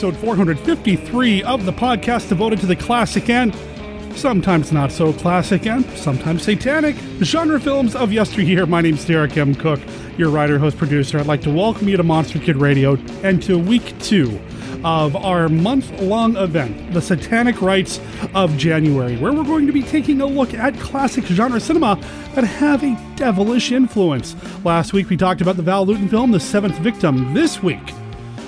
episode 453 of the podcast devoted to the classic and sometimes not so classic and sometimes satanic genre films of yesteryear. My name's Derek M. Cook, your writer, host, producer. I'd like to welcome you to Monster Kid Radio and to week two of our month long event, The Satanic Rites of January, where we're going to be taking a look at classic genre cinema that have a devilish influence. Last week we talked about the Val Lewton film, The Seventh Victim. This week,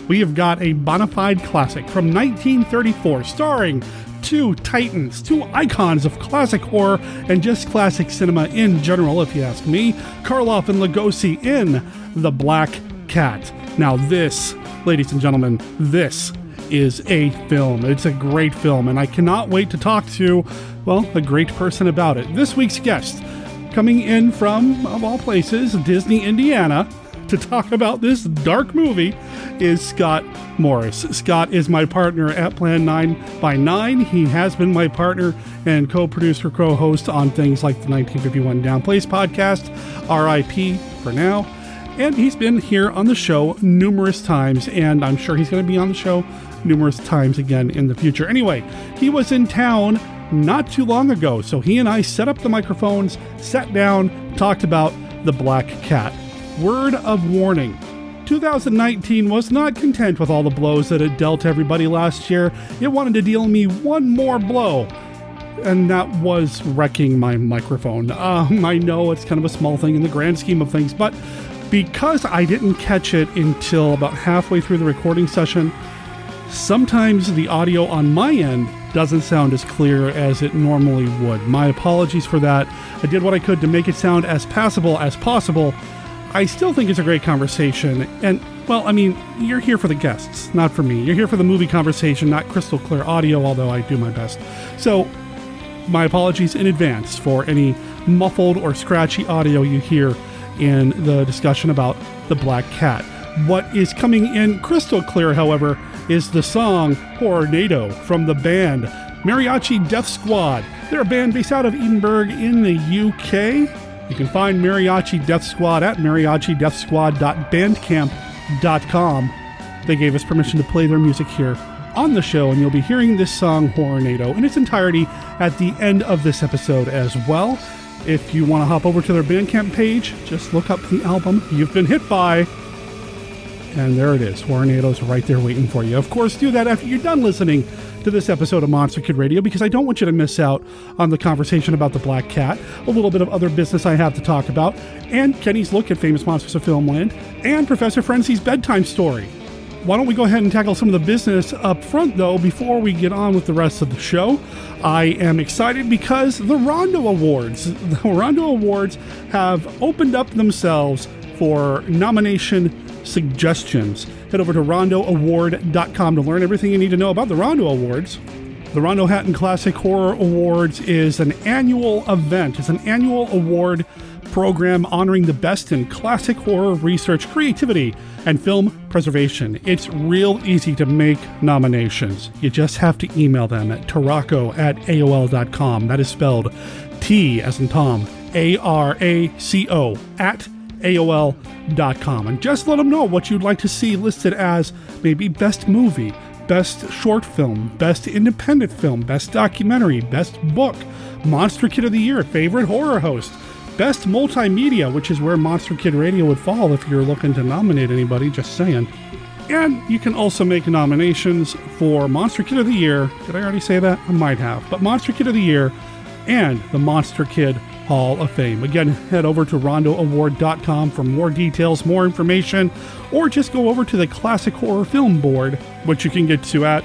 we have got a bona fide classic from 1934 starring two titans, two icons of classic horror and just classic cinema in general, if you ask me Karloff and Lugosi in The Black Cat. Now, this, ladies and gentlemen, this is a film. It's a great film, and I cannot wait to talk to, well, a great person about it. This week's guest, coming in from, of all places, Disney, Indiana, to talk about this dark movie is Scott Morris. Scott is my partner at Plan 9 by 9. He has been my partner and co producer, co host on things like the 1951 Down Place podcast, RIP for now. And he's been here on the show numerous times, and I'm sure he's going to be on the show numerous times again in the future. Anyway, he was in town not too long ago, so he and I set up the microphones, sat down, talked about the Black Cat. Word of warning 2019 was not content with all the blows that it dealt everybody last year. It wanted to deal me one more blow, and that was wrecking my microphone. Um, I know it's kind of a small thing in the grand scheme of things, but because I didn't catch it until about halfway through the recording session, sometimes the audio on my end doesn't sound as clear as it normally would. My apologies for that. I did what I could to make it sound as passable as possible I still think it's a great conversation. And, well, I mean, you're here for the guests, not for me. You're here for the movie conversation, not crystal clear audio, although I do my best. So, my apologies in advance for any muffled or scratchy audio you hear in the discussion about the Black Cat. What is coming in crystal clear, however, is the song Horrornado from the band Mariachi Death Squad. They're a band based out of Edinburgh in the UK. You can find Mariachi Death Squad at mariachideathsquad.bandcamp.com. They gave us permission to play their music here on the show, and you'll be hearing this song, Hornado, in its entirety at the end of this episode as well. If you want to hop over to their Bandcamp page, just look up the album You've Been Hit By. And there it is. Horrornado's right there waiting for you. Of course, do that after you're done listening to this episode of Monster Kid Radio because I don't want you to miss out on the conversation about the Black Cat, a little bit of other business I have to talk about, and Kenny's look at famous monsters of filmland, and Professor Frenzy's bedtime story. Why don't we go ahead and tackle some of the business up front, though, before we get on with the rest of the show? I am excited because the Rondo Awards, the Rondo Awards have opened up themselves for nomination suggestions. Head over to rondoaward.com to learn everything you need to know about the Rondo Awards. The Rondo Hatton Classic Horror Awards is an annual event. It's an annual award program honoring the best in classic horror research, creativity, and film preservation. It's real easy to make nominations. You just have to email them at taraco at AOL.com. That is spelled T as in Tom, A R A C O, at AOL.com. And just let them know what you'd like to see listed as maybe best movie, best short film, best independent film, best documentary, best book, Monster Kid of the Year, favorite horror host, best multimedia, which is where Monster Kid Radio would fall if you're looking to nominate anybody, just saying. And you can also make nominations for Monster Kid of the Year. Did I already say that? I might have. But Monster Kid of the Year and the Monster Kid Hall of Fame. Again, head over to rondoaward.com for more details, more information, or just go over to the Classic Horror Film Board, which you can get to at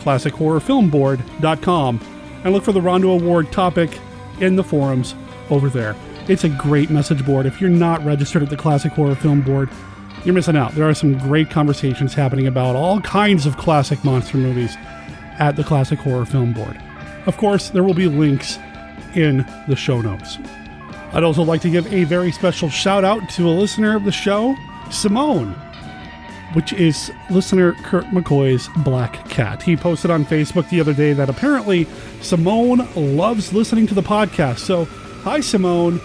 classichorrorfilmboard.com, and look for the Rondo Award topic in the forums over there. It's a great message board. If you're not registered at the Classic Horror Film Board, you're missing out. There are some great conversations happening about all kinds of classic monster movies at the Classic Horror Film Board. Of course, there will be links in the show notes. I'd also like to give a very special shout out to a listener of the show, Simone, which is listener Kurt McCoy's Black Cat. He posted on Facebook the other day that apparently Simone loves listening to the podcast. So, hi, Simone.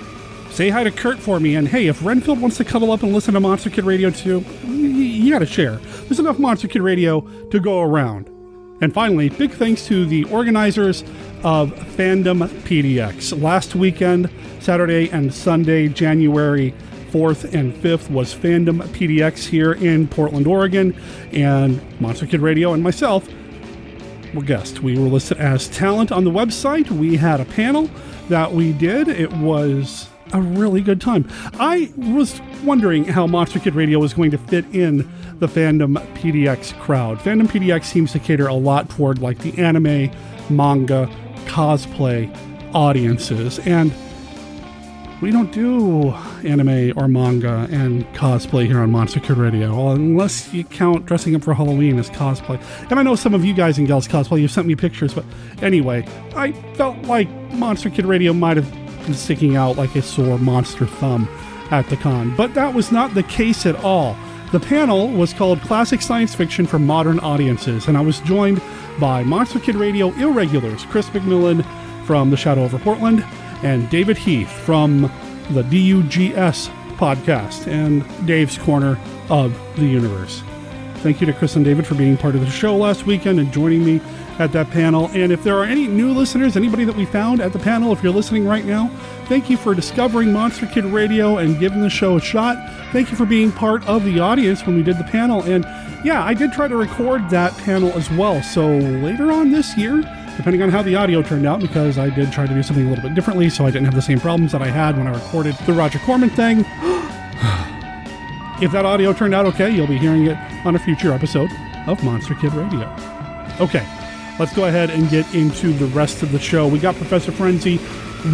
Say hi to Kurt for me. And hey, if Renfield wants to cuddle up and listen to Monster Kid Radio too, you got to share. There's enough Monster Kid Radio to go around. And finally, big thanks to the organizers of Fandom PDX. Last weekend, Saturday and Sunday, January 4th and 5th, was Fandom PDX here in Portland, Oregon. And Monster Kid Radio and myself were guests. We were listed as talent on the website. We had a panel that we did. It was a really good time. I was wondering how Monster Kid Radio was going to fit in the Fandom PDX crowd. Fandom PDX seems to cater a lot toward like the anime, manga, cosplay audiences, and we don't do anime or manga and cosplay here on Monster Kid Radio, unless you count dressing up for Halloween as cosplay. And I know some of you guys and gals cosplay, you've sent me pictures, but anyway, I felt like Monster Kid Radio might have been sticking out like a sore monster thumb at the con. But that was not the case at all. The panel was called Classic Science Fiction for Modern Audiences, and I was joined by Monster Kid Radio irregulars Chris McMillan from The Shadow over Portland and David Heath from the DUGS podcast and Dave's Corner of the Universe. Thank you to Chris and David for being part of the show last weekend and joining me at that panel. And if there are any new listeners, anybody that we found at the panel, if you're listening right now, thank you for discovering Monster Kid Radio and giving the show a shot. Thank you for being part of the audience when we did the panel. And yeah, I did try to record that panel as well. So later on this year, depending on how the audio turned out, because I did try to do something a little bit differently so I didn't have the same problems that I had when I recorded the Roger Corman thing. if that audio turned out okay, you'll be hearing it on a future episode of Monster Kid Radio. Okay, let's go ahead and get into the rest of the show. We got Professor Frenzy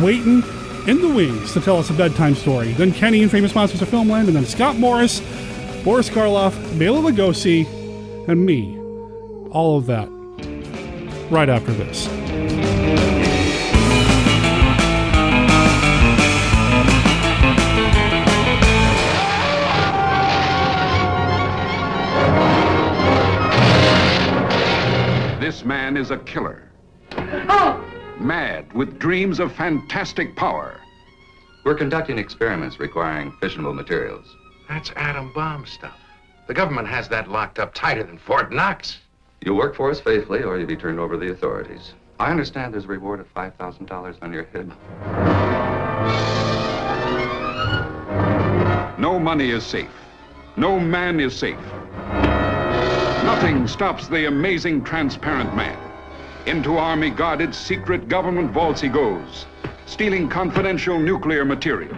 waiting in the wings to tell us a bedtime story. Then Kenny and Famous Monsters of Filmland, and then Scott Morris, Boris Karloff, Bela Lugosi, and me. All of that right after this. Man is a killer. Oh! Mad with dreams of fantastic power. We're conducting experiments requiring fissionable materials. That's atom bomb stuff. The government has that locked up tighter than Fort Knox. You'll work for us faithfully, or you'll be turned over to the authorities. I understand there's a reward of $5,000 on your head. No money is safe. No man is safe. Nothing stops the amazing transparent man. Into army guarded secret government vaults he goes, stealing confidential nuclear material,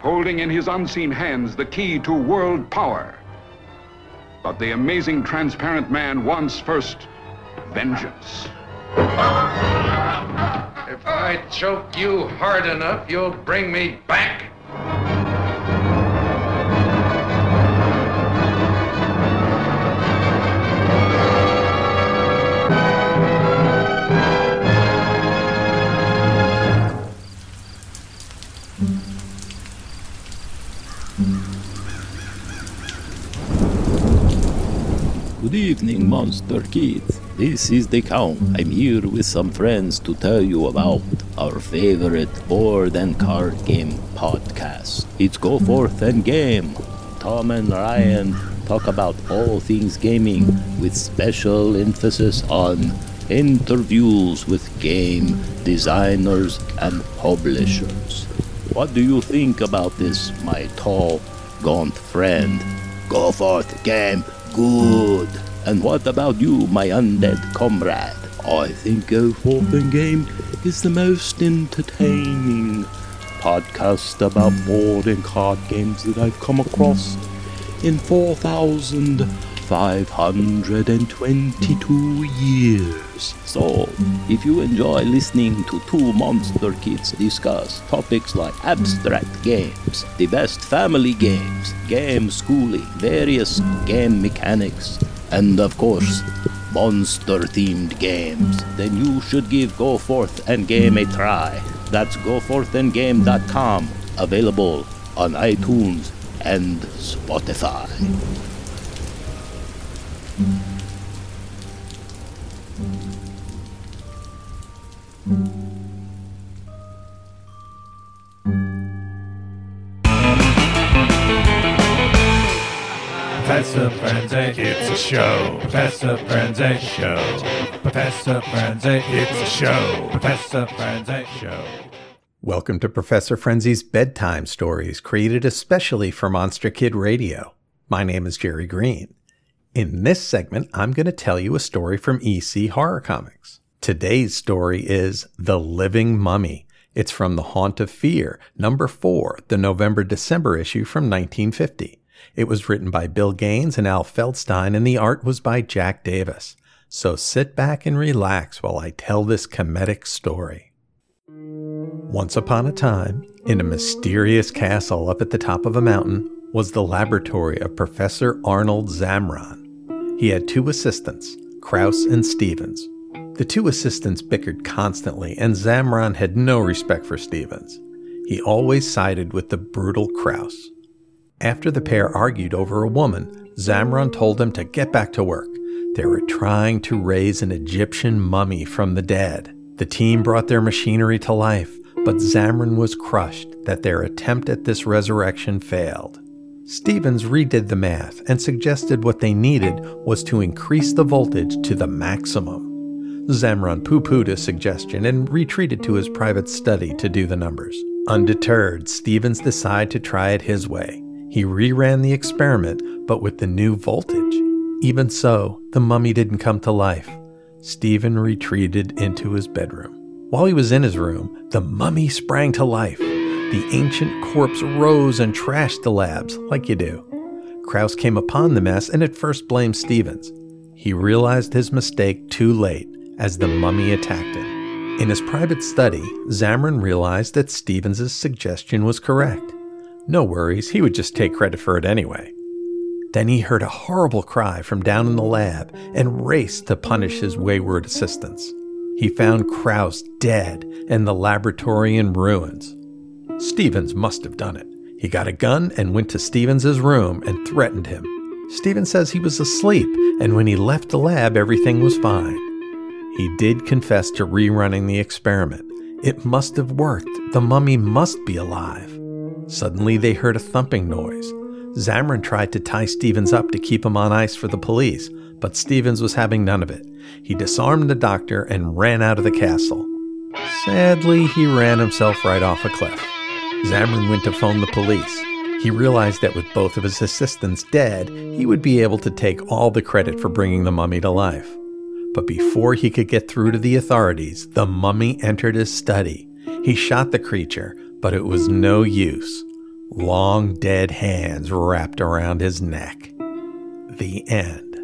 holding in his unseen hands the key to world power. But the amazing transparent man wants first vengeance. If I choke you hard enough, you'll bring me back. Evening, Monster Kids. This is the Count. I'm here with some friends to tell you about our favorite board and card game podcast. It's Go Forth and Game. Tom and Ryan talk about all things gaming with special emphasis on interviews with game designers and publishers. What do you think about this, my tall, gaunt friend? Go forth, game. Good. And what about you, my undead comrade? I think Go Forth and Game is the most entertaining podcast about board and card games that I've come across in 4,522 years. So, if you enjoy listening to two monster kids discuss topics like abstract games, the best family games, game schooling, various game mechanics, and of course, monster themed games, then you should give Go Forth and Game a try. That's goforthandgame.com, available on iTunes and Spotify. Professor It's a show. Professor Frenzy, show. Professor Frenzy, it's a show. Professor Frenzy, show. Welcome to Professor Frenzy's Bedtime Stories, created especially for Monster Kid Radio. My name is Jerry Green. In this segment, I'm going to tell you a story from EC Horror Comics. Today's story is The Living Mummy. It's from The Haunt of Fear, number four, the November December issue from 1950. It was written by Bill Gaines and Al Feldstein, and the art was by Jack Davis. So sit back and relax while I tell this comedic story. Once upon a time, in a mysterious castle up at the top of a mountain, was the laboratory of Professor Arnold Zamron. He had two assistants, Kraus and Stevens. The two assistants bickered constantly, and Zamron had no respect for Stevens. He always sided with the brutal Kraus. After the pair argued over a woman, Zamron told them to get back to work. They were trying to raise an Egyptian mummy from the dead. The team brought their machinery to life, but Zamron was crushed that their attempt at this resurrection failed. Stevens redid the math and suggested what they needed was to increase the voltage to the maximum. Zamron poo pooed his suggestion and retreated to his private study to do the numbers. Undeterred, Stevens decided to try it his way. He reran the experiment, but with the new voltage. Even so, the mummy didn't come to life. Stephen retreated into his bedroom. While he was in his room, the mummy sprang to life. The ancient corpse rose and trashed the labs, like you do. Kraus came upon the mess and at first blamed Stevens. He realized his mistake too late as the mummy attacked him. In his private study, Zamron realized that Stevens' suggestion was correct. No worries, he would just take credit for it anyway. Then he heard a horrible cry from down in the lab and raced to punish his wayward assistants. He found Kraus dead and the laboratory in ruins. Stevens must have done it. He got a gun and went to Stevens's room and threatened him. Stevens says he was asleep, and when he left the lab, everything was fine. He did confess to rerunning the experiment. It must have worked. The mummy must be alive. Suddenly, they heard a thumping noise. Zamron tried to tie Stevens up to keep him on ice for the police, but Stevens was having none of it. He disarmed the doctor and ran out of the castle. Sadly, he ran himself right off a cliff. Zamron went to phone the police. He realized that with both of his assistants dead, he would be able to take all the credit for bringing the mummy to life. But before he could get through to the authorities, the mummy entered his study. He shot the creature, but it was no use. Long dead hands wrapped around his neck. The end.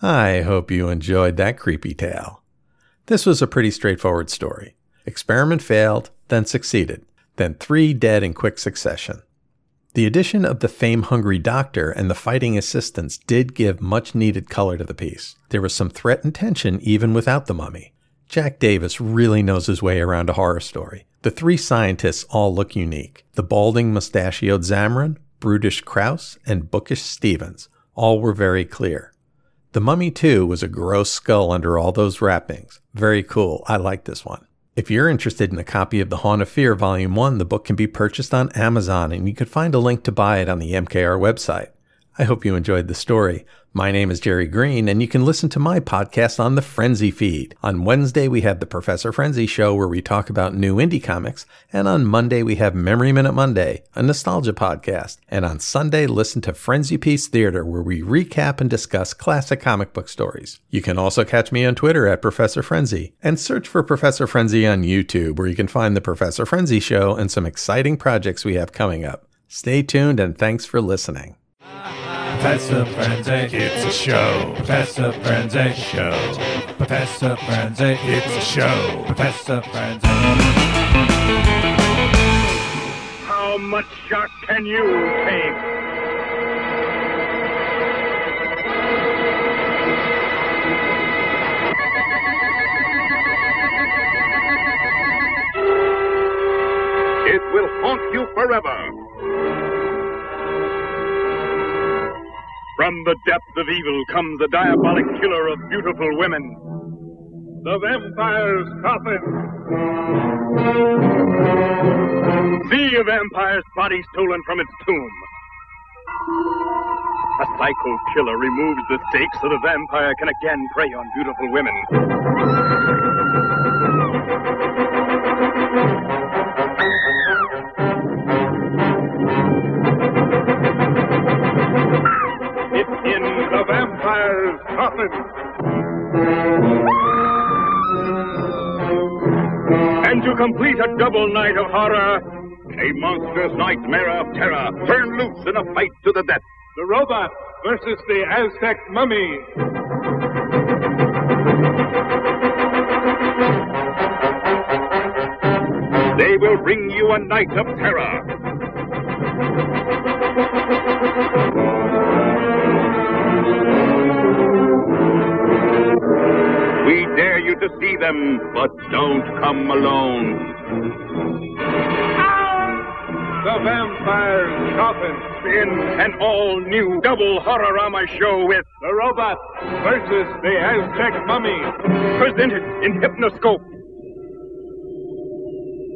I hope you enjoyed that creepy tale. This was a pretty straightforward story. Experiment failed, then succeeded, then three dead in quick succession. The addition of the fame hungry doctor and the fighting assistants did give much needed color to the piece. There was some threat and tension even without the mummy. Jack Davis really knows his way around a horror story. The three scientists all look unique. The balding mustachioed Zamron, brutish Kraus, and bookish Stevens all were very clear. The mummy, too, was a gross skull under all those wrappings. Very cool. I like this one. If you're interested in a copy of The Haunt of Fear Volume 1, the book can be purchased on Amazon and you can find a link to buy it on the MKR website. I hope you enjoyed the story. My name is Jerry Green, and you can listen to my podcast on the Frenzy feed. On Wednesday, we have the Professor Frenzy Show, where we talk about new indie comics. And on Monday, we have Memory Minute Monday, a nostalgia podcast. And on Sunday, listen to Frenzy Piece Theater, where we recap and discuss classic comic book stories. You can also catch me on Twitter at Professor Frenzy, and search for Professor Frenzy on YouTube, where you can find the Professor Frenzy Show and some exciting projects we have coming up. Stay tuned, and thanks for listening. Professor Frenzy, it's a show. Professor Frenzy, show. Professor Frenzy, it's a show. Professor Frenzy. How much shock can you take? It will haunt you forever. From the depth of evil comes the diabolic killer of beautiful women. The vampire's coffin. See a vampire's body stolen from its tomb. A psycho killer removes the stakes so the vampire can again prey on beautiful women. Vampire's coffin. And to complete a double night of horror, a monstrous nightmare of terror turned loose in a fight to the death. The robot versus the Aztec mummy. They will bring you a night of terror. We dare you to see them, but don't come alone. The Vampire's Coffin in an all-new double horrorama show with The Robot versus the Aztec Mummy, presented in Hypnoscope.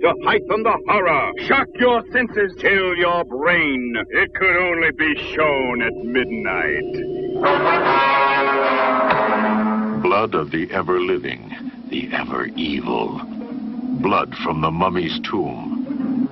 To heighten the horror, shock your senses, chill your brain. It could only be shown at midnight. Blood of the ever living, the ever evil. Blood from the mummy's tomb.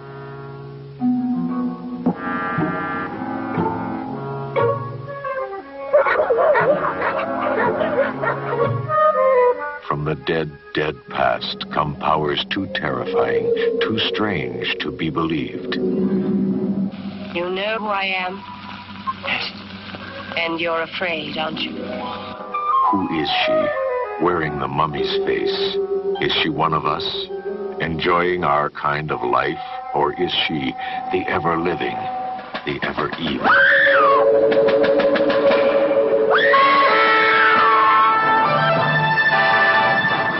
From the dead, dead past come powers too terrifying, too strange to be believed. You know who I am? Yes. And you're afraid, aren't you? Who is she, wearing the mummy's face? Is she one of us, enjoying our kind of life? Or is she the ever living, the ever evil?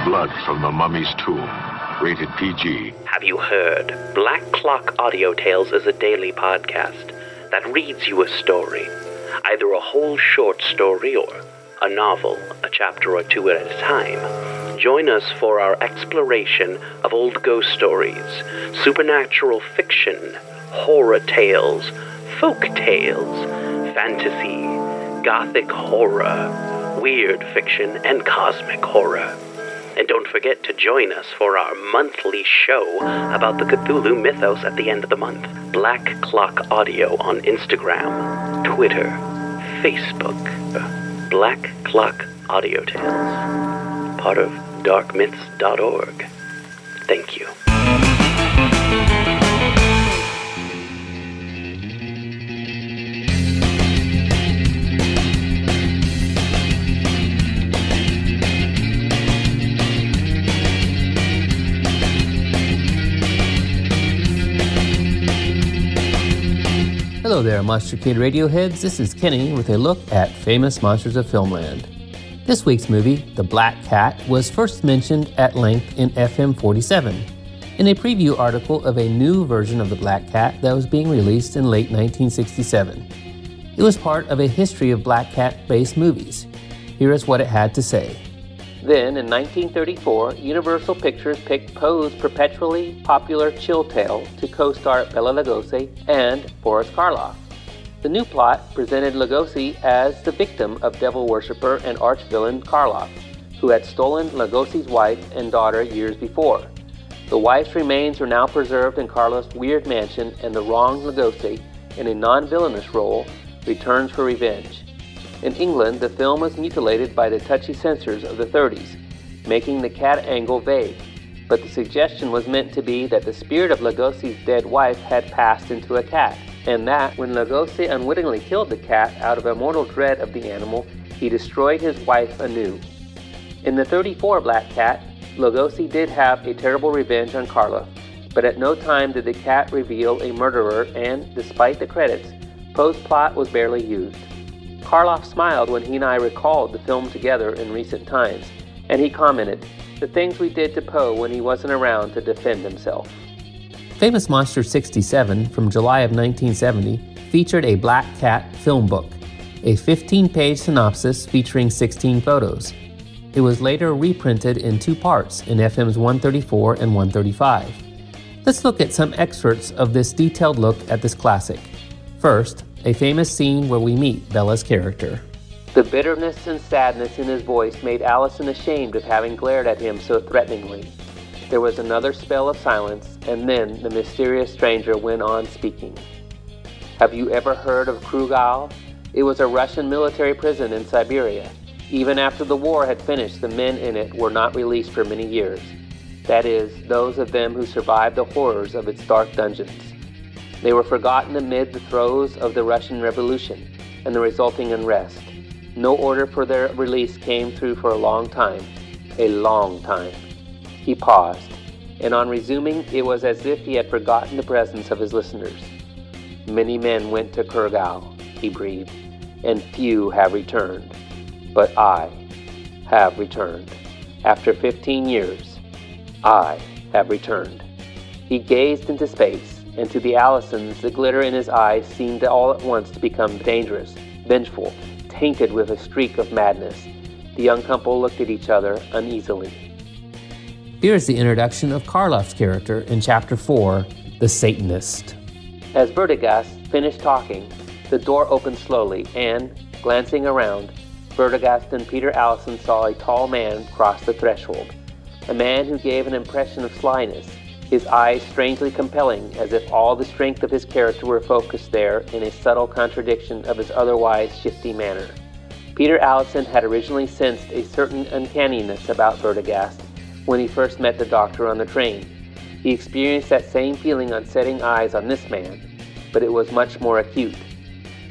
Blood from the mummy's tomb, rated PG. Have you heard? Black Clock Audio Tales is a daily podcast that reads you a story, either a whole short story or a novel, a chapter or two at a time. Join us for our exploration of old ghost stories, supernatural fiction, horror tales, folk tales, fantasy, gothic horror, weird fiction, and cosmic horror. And don't forget to join us for our monthly show about the Cthulhu mythos at the end of the month. Black Clock Audio on Instagram, Twitter, Facebook. Black Clock Audio Tales. Part of darkmyths.org. Thank you. Hello there, Monster Kid Radioheads. This is Kenny with a look at famous monsters of filmland. This week's movie, The Black Cat, was first mentioned at length in FM 47 in a preview article of a new version of The Black Cat that was being released in late 1967. It was part of a history of Black Cat based movies. Here is what it had to say. Then, in 1934, Universal Pictures picked Poe's perpetually popular Chill Tale to co star Bela Lugosi and Boris Karloff. The new plot presented Lugosi as the victim of devil worshipper and arch-villain Karloff, who had stolen Lugosi's wife and daughter years before. The wife's remains are now preserved in Karloff's weird mansion, and the wronged Lugosi, in a non villainous role, returns for revenge. In England, the film was mutilated by the touchy censors of the 30s, making the cat angle vague. But the suggestion was meant to be that the spirit of Lugosi's dead wife had passed into a cat, and that when Lugosi unwittingly killed the cat out of a mortal dread of the animal, he destroyed his wife anew. In the 34 Black Cat, Lugosi did have a terrible revenge on Karloff, but at no time did the cat reveal a murderer, and despite the credits, Poe's plot was barely used. Karloff smiled when he and I recalled the film together in recent times, and he commented, The things we did to Poe when he wasn't around to defend himself. Famous Monster 67 from July of 1970 featured a Black Cat film book, a 15 page synopsis featuring 16 photos. It was later reprinted in two parts in FMs 134 and 135. Let's look at some excerpts of this detailed look at this classic. First, a famous scene where we meet Bela's character. The bitterness and sadness in his voice made Allison ashamed of having glared at him so threateningly. There was another spell of silence, and then the mysterious stranger went on speaking. Have you ever heard of Krugau? It was a Russian military prison in Siberia. Even after the war had finished, the men in it were not released for many years. That is, those of them who survived the horrors of its dark dungeons. They were forgotten amid the throes of the Russian Revolution and the resulting unrest. No order for their release came through for a long time. A long time. He paused, and on resuming, it was as if he had forgotten the presence of his listeners. Many men went to Kurgau, he breathed, and few have returned. But I have returned. After 15 years, I have returned. He gazed into space, and to the Allisons, the glitter in his eyes seemed all at once to become dangerous, vengeful, tainted with a streak of madness. The young couple looked at each other uneasily. Here's the introduction of Karloff's character in Chapter 4 The Satanist. As Werdegast finished talking, the door opened slowly, and, glancing around, Werdegast and Peter Allison saw a tall man cross the threshold. A man who gave an impression of slyness, his eyes strangely compelling, as if all the strength of his character were focused there in a subtle contradiction of his otherwise shifty manner. Peter Allison had originally sensed a certain uncanniness about Werdegast when he first met the doctor on the train. He experienced that same feeling on setting eyes on this man, but it was much more acute.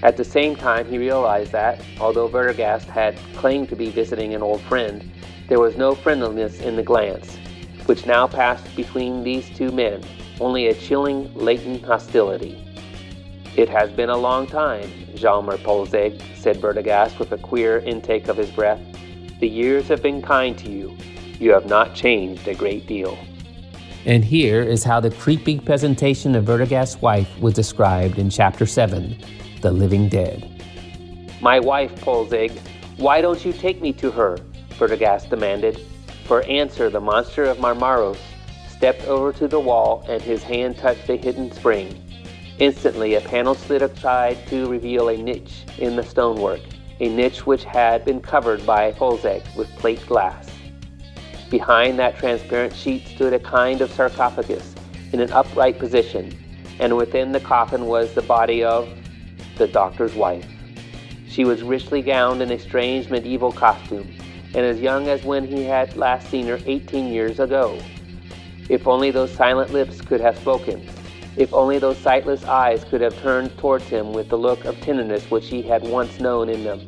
At the same time, he realized that, although Werdegast had claimed to be visiting an old friend, there was no friendliness in the glance which now passed between these two men, only a chilling, latent hostility. It has been a long time, Hjalmar Poelzig, said Werdegast with a queer intake of his breath. The years have been kind to you. You have not changed a great deal. And here is how the creepy presentation of Werdegast's wife was described in Chapter 7 The Living Dead. My wife, Poelzig, why don't you take me to her? Werdegast demanded. For answer, the monster of Marmorus stepped over to the wall and his hand touched a hidden spring. Instantly, a panel slid aside to reveal a niche in the stonework, a niche which had been covered by Poelzig with plate glass. Behind that transparent sheet stood a kind of sarcophagus in an upright position, and within the coffin was the body of the doctor's wife. She was richly gowned in a strange medieval costume, and as young as when he had last seen her 18 years ago. If only those silent lips could have spoken. If only those sightless eyes could have turned towards him with the look of tenderness which he had once known in them.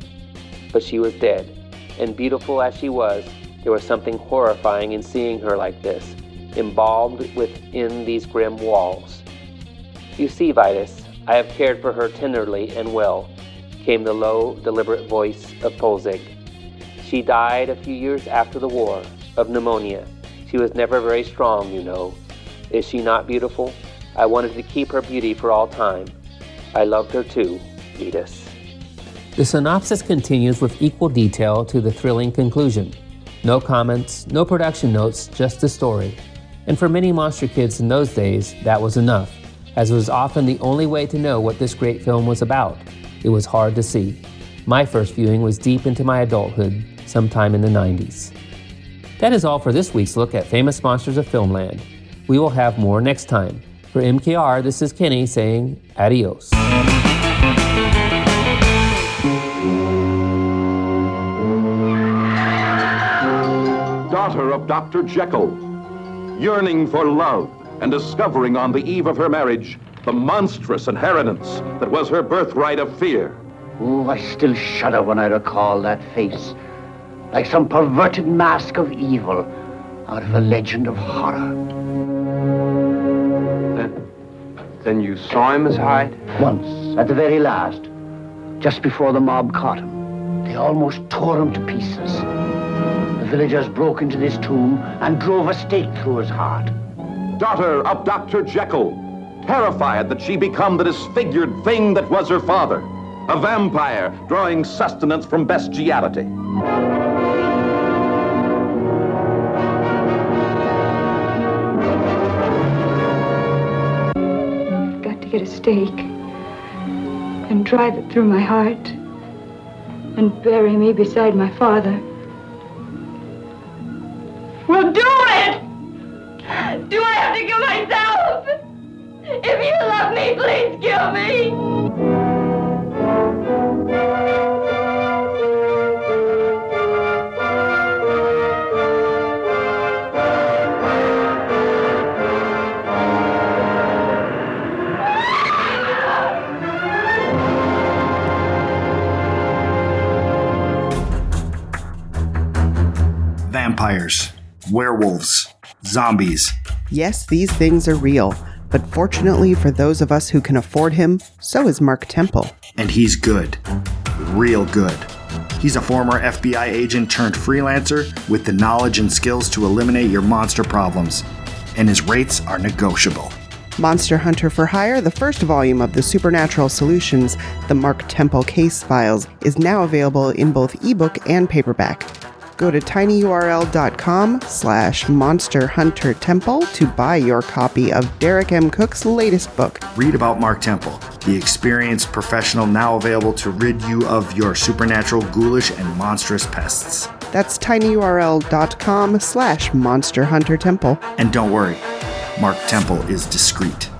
But she was dead, and beautiful as she was, there was something horrifying in seeing her like this, embalmed within these grim walls. You see, Vitus, I have cared for her tenderly and well, came the low, deliberate voice of Poelzig. She died a few years after the war of pneumonia. She was never very strong, you know. Is she not beautiful? I wanted to keep her beauty for all time. I loved her too, Vitus. The synopsis continues with equal detail to the thrilling conclusion. No comments, no production notes, just the story. And for many monster kids in those days, that was enough, as it was often the only way to know what this great film was about. It was hard to see. My first viewing was deep into my adulthood, sometime in the 90s. That is all for this week's look at famous monsters of Filmland. We will have more next time. For MKR, this is Kenny saying adios. Daughter of Dr. Jekyll, yearning for love and discovering on the eve of her marriage the monstrous inheritance that was her birthright of fear. Oh, I still shudder when I recall that face like some perverted mask of evil out of a legend of horror. Then, then you saw him, as Hyde? Once, at the very last, just before the mob caught him. They almost tore him to pieces. The villagers broke into this tomb and drove a stake through his heart. Daughter of Dr. Jekyll, terrified that she become the disfigured thing that was her father, a vampire drawing sustenance from bestiality. Stake and drive it through my heart and bury me beside my father. Well, do it! Do I have to kill myself? If you love me, please kill me! Vampires, werewolves, zombies. Yes, these things are real, but fortunately for those of us who can afford him, so is Mark Temple. And he's good. Real good. He's a former FBI agent turned freelancer with the knowledge and skills to eliminate your monster problems. And his rates are negotiable. Monster Hunter for Hire, the first volume of the Supernatural Solutions, the Mark Temple Case Files, is now available in both ebook and paperback. Go to tinyurl.com slash monster hunter temple to buy your copy of Derek M. Cook's latest book. Read about Mark Temple, the experienced professional now available to rid you of your supernatural, ghoulish, and monstrous pests. That's tinyurl.com slash monster hunter temple. And don't worry, Mark Temple is discreet.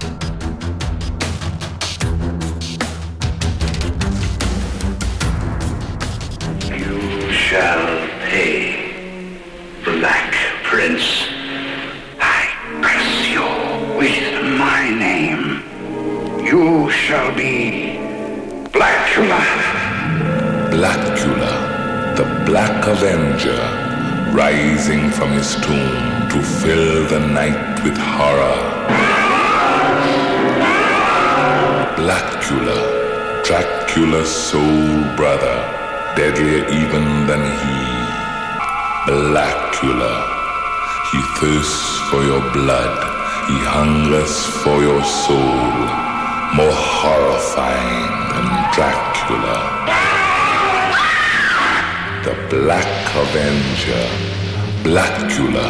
You shall pay, Black Prince. I curse you with my name. You shall be Blackula. Blackula, the Black Avenger, rising from his tomb to fill the night with horror. Blackula, Dracula's soul brother, deadlier even than he. Blackula, he thirsts for your blood, he hungers for your soul, more horrifying than Dracula. The Black Avenger, Blackula,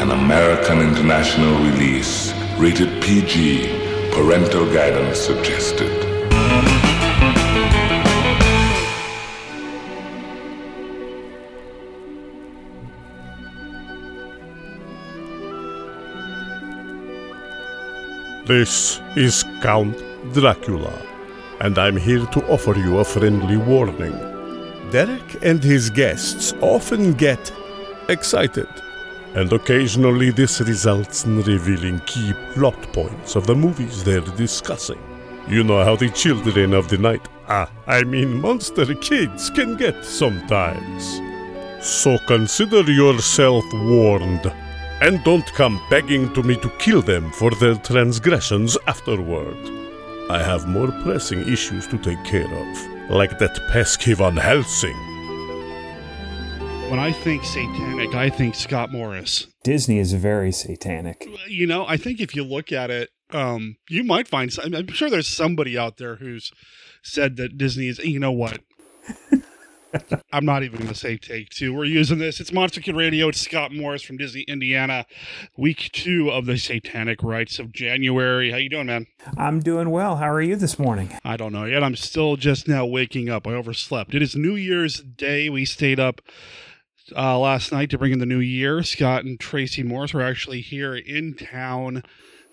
an American international release, rated PG, parental guidance suggested. This is Count Dracula, and I'm here to offer you a friendly warning. Derek and his guests often get excited, and occasionally this results in revealing key plot points of the movies they're discussing. You know how the children of the night, ah, I mean monster kids, can get sometimes. So consider yourself warned and don't come begging to me to kill them for their transgressions afterward. I have more pressing issues to take care of, like that pesky Van Helsing. When I think satanic, I think Scott Morris. Disney is very satanic. You know, I think if you look at it, um, you might find. I'm I'm sure there's somebody out there who's said that Disney is. You know what? I'm not even going to say take two. We're using this. It's Monster Kid Radio. It's Scott Morris from Disney, Indiana. Week two of the Satanic Rites of January. How you doing, man? I'm doing well. How are you this morning? I don't know yet. I'm still just now waking up. I overslept. It is New Year's Day. We stayed up uh, last night to bring in the new year. Scott and Tracy Morris were actually here in town.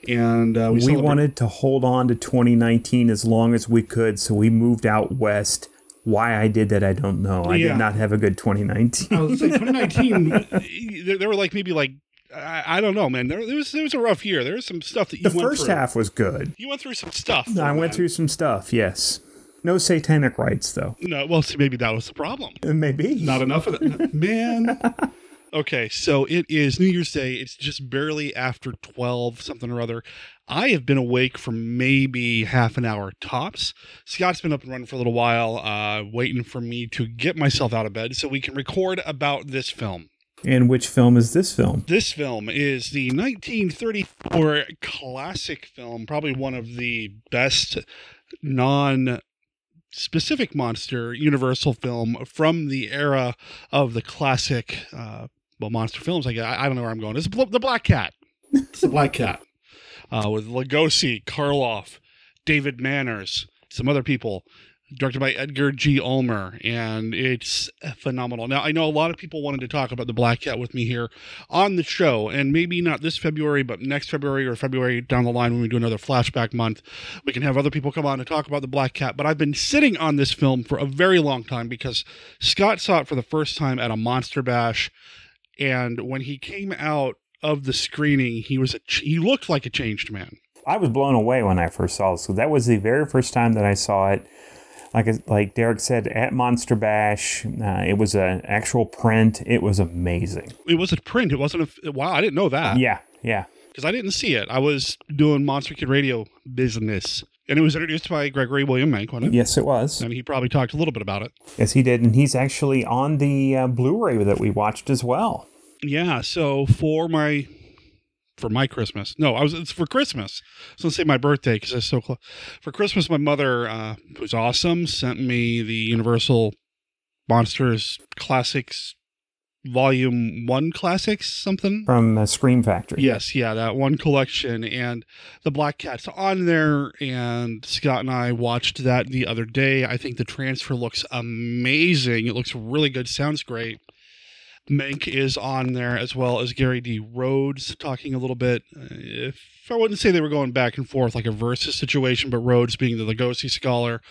And uh, we, we wanted to hold on to 2019 as long as we could, so we moved out west. Why I did that, I don't know. I Yeah. did not have a good 2019. I was say 2019. Eh, there, there were like maybe like I, I don't know, man. There, there was there was a rough year. There was some stuff that you the first through. half was good. You went through some stuff. No, I went through some stuff, yes. No satanic rites, though. No, well, see, maybe that was the problem. Uh, maybe not enough of it, man. Okay, so it is New Year's Day. It's just barely after twelve, something or other. I have been awake for maybe half an hour tops. Scott's been up and running for a little while, uh, waiting for me to get myself out of bed so we can record about this film. And which film is this film? This film is the 1934 classic film, probably one of the best non specific monster universal film from the era of the classic uh well monster films I, guess. I I don't know where I'm going. It's Bl- the Black Cat. It's the Black Cat. Uh, with Lugosi, Karloff, David Manners, some other people, directed by Edgar G. Ulmer, and it's phenomenal. Now, I know a lot of people wanted to talk about the Black Cat with me here on the show, and maybe not this February, but next February or February down the line when we do another flashback month, we can have other people come on and talk about the Black Cat. But I've been sitting on this film for a very long time because Scott saw it for the first time at a Monster Bash, and when he came out of the screening, he was a he looked like a changed man. I was blown away when I first saw it. So that was the very first time that I saw it. Like like Derek said, at Monster Bash, uh, it was an actual print. It was amazing. It was a print. It wasn't a wow. I didn't know that. Yeah, yeah. Because I didn't see it. I was doing Monster Kid Radio business, and it was introduced by Gregory William Mank, wasn't it? Yes, it was. And he probably talked a little bit about it. Yes, he did, and he's actually on the uh, Blu-ray that we watched as well. Yeah. So for my for my Christmas. No, I was it's for Christmas. I was gonna say my birthday because it's so close. For Christmas, my mother, uh, who's awesome, sent me the Universal Monsters Classics Volume One Classics something from uh, Scream Factory. Yes, yeah, that one collection, and the Black Cat's on there. And Scott and I watched that the other day. I think the transfer looks amazing. It looks really good. Sounds great. Mank is on there as well as Gary D. Rhodes talking a little bit. If I wouldn't say they were going back and forth like a versus situation, but Rhodes being the Lugosi scholar,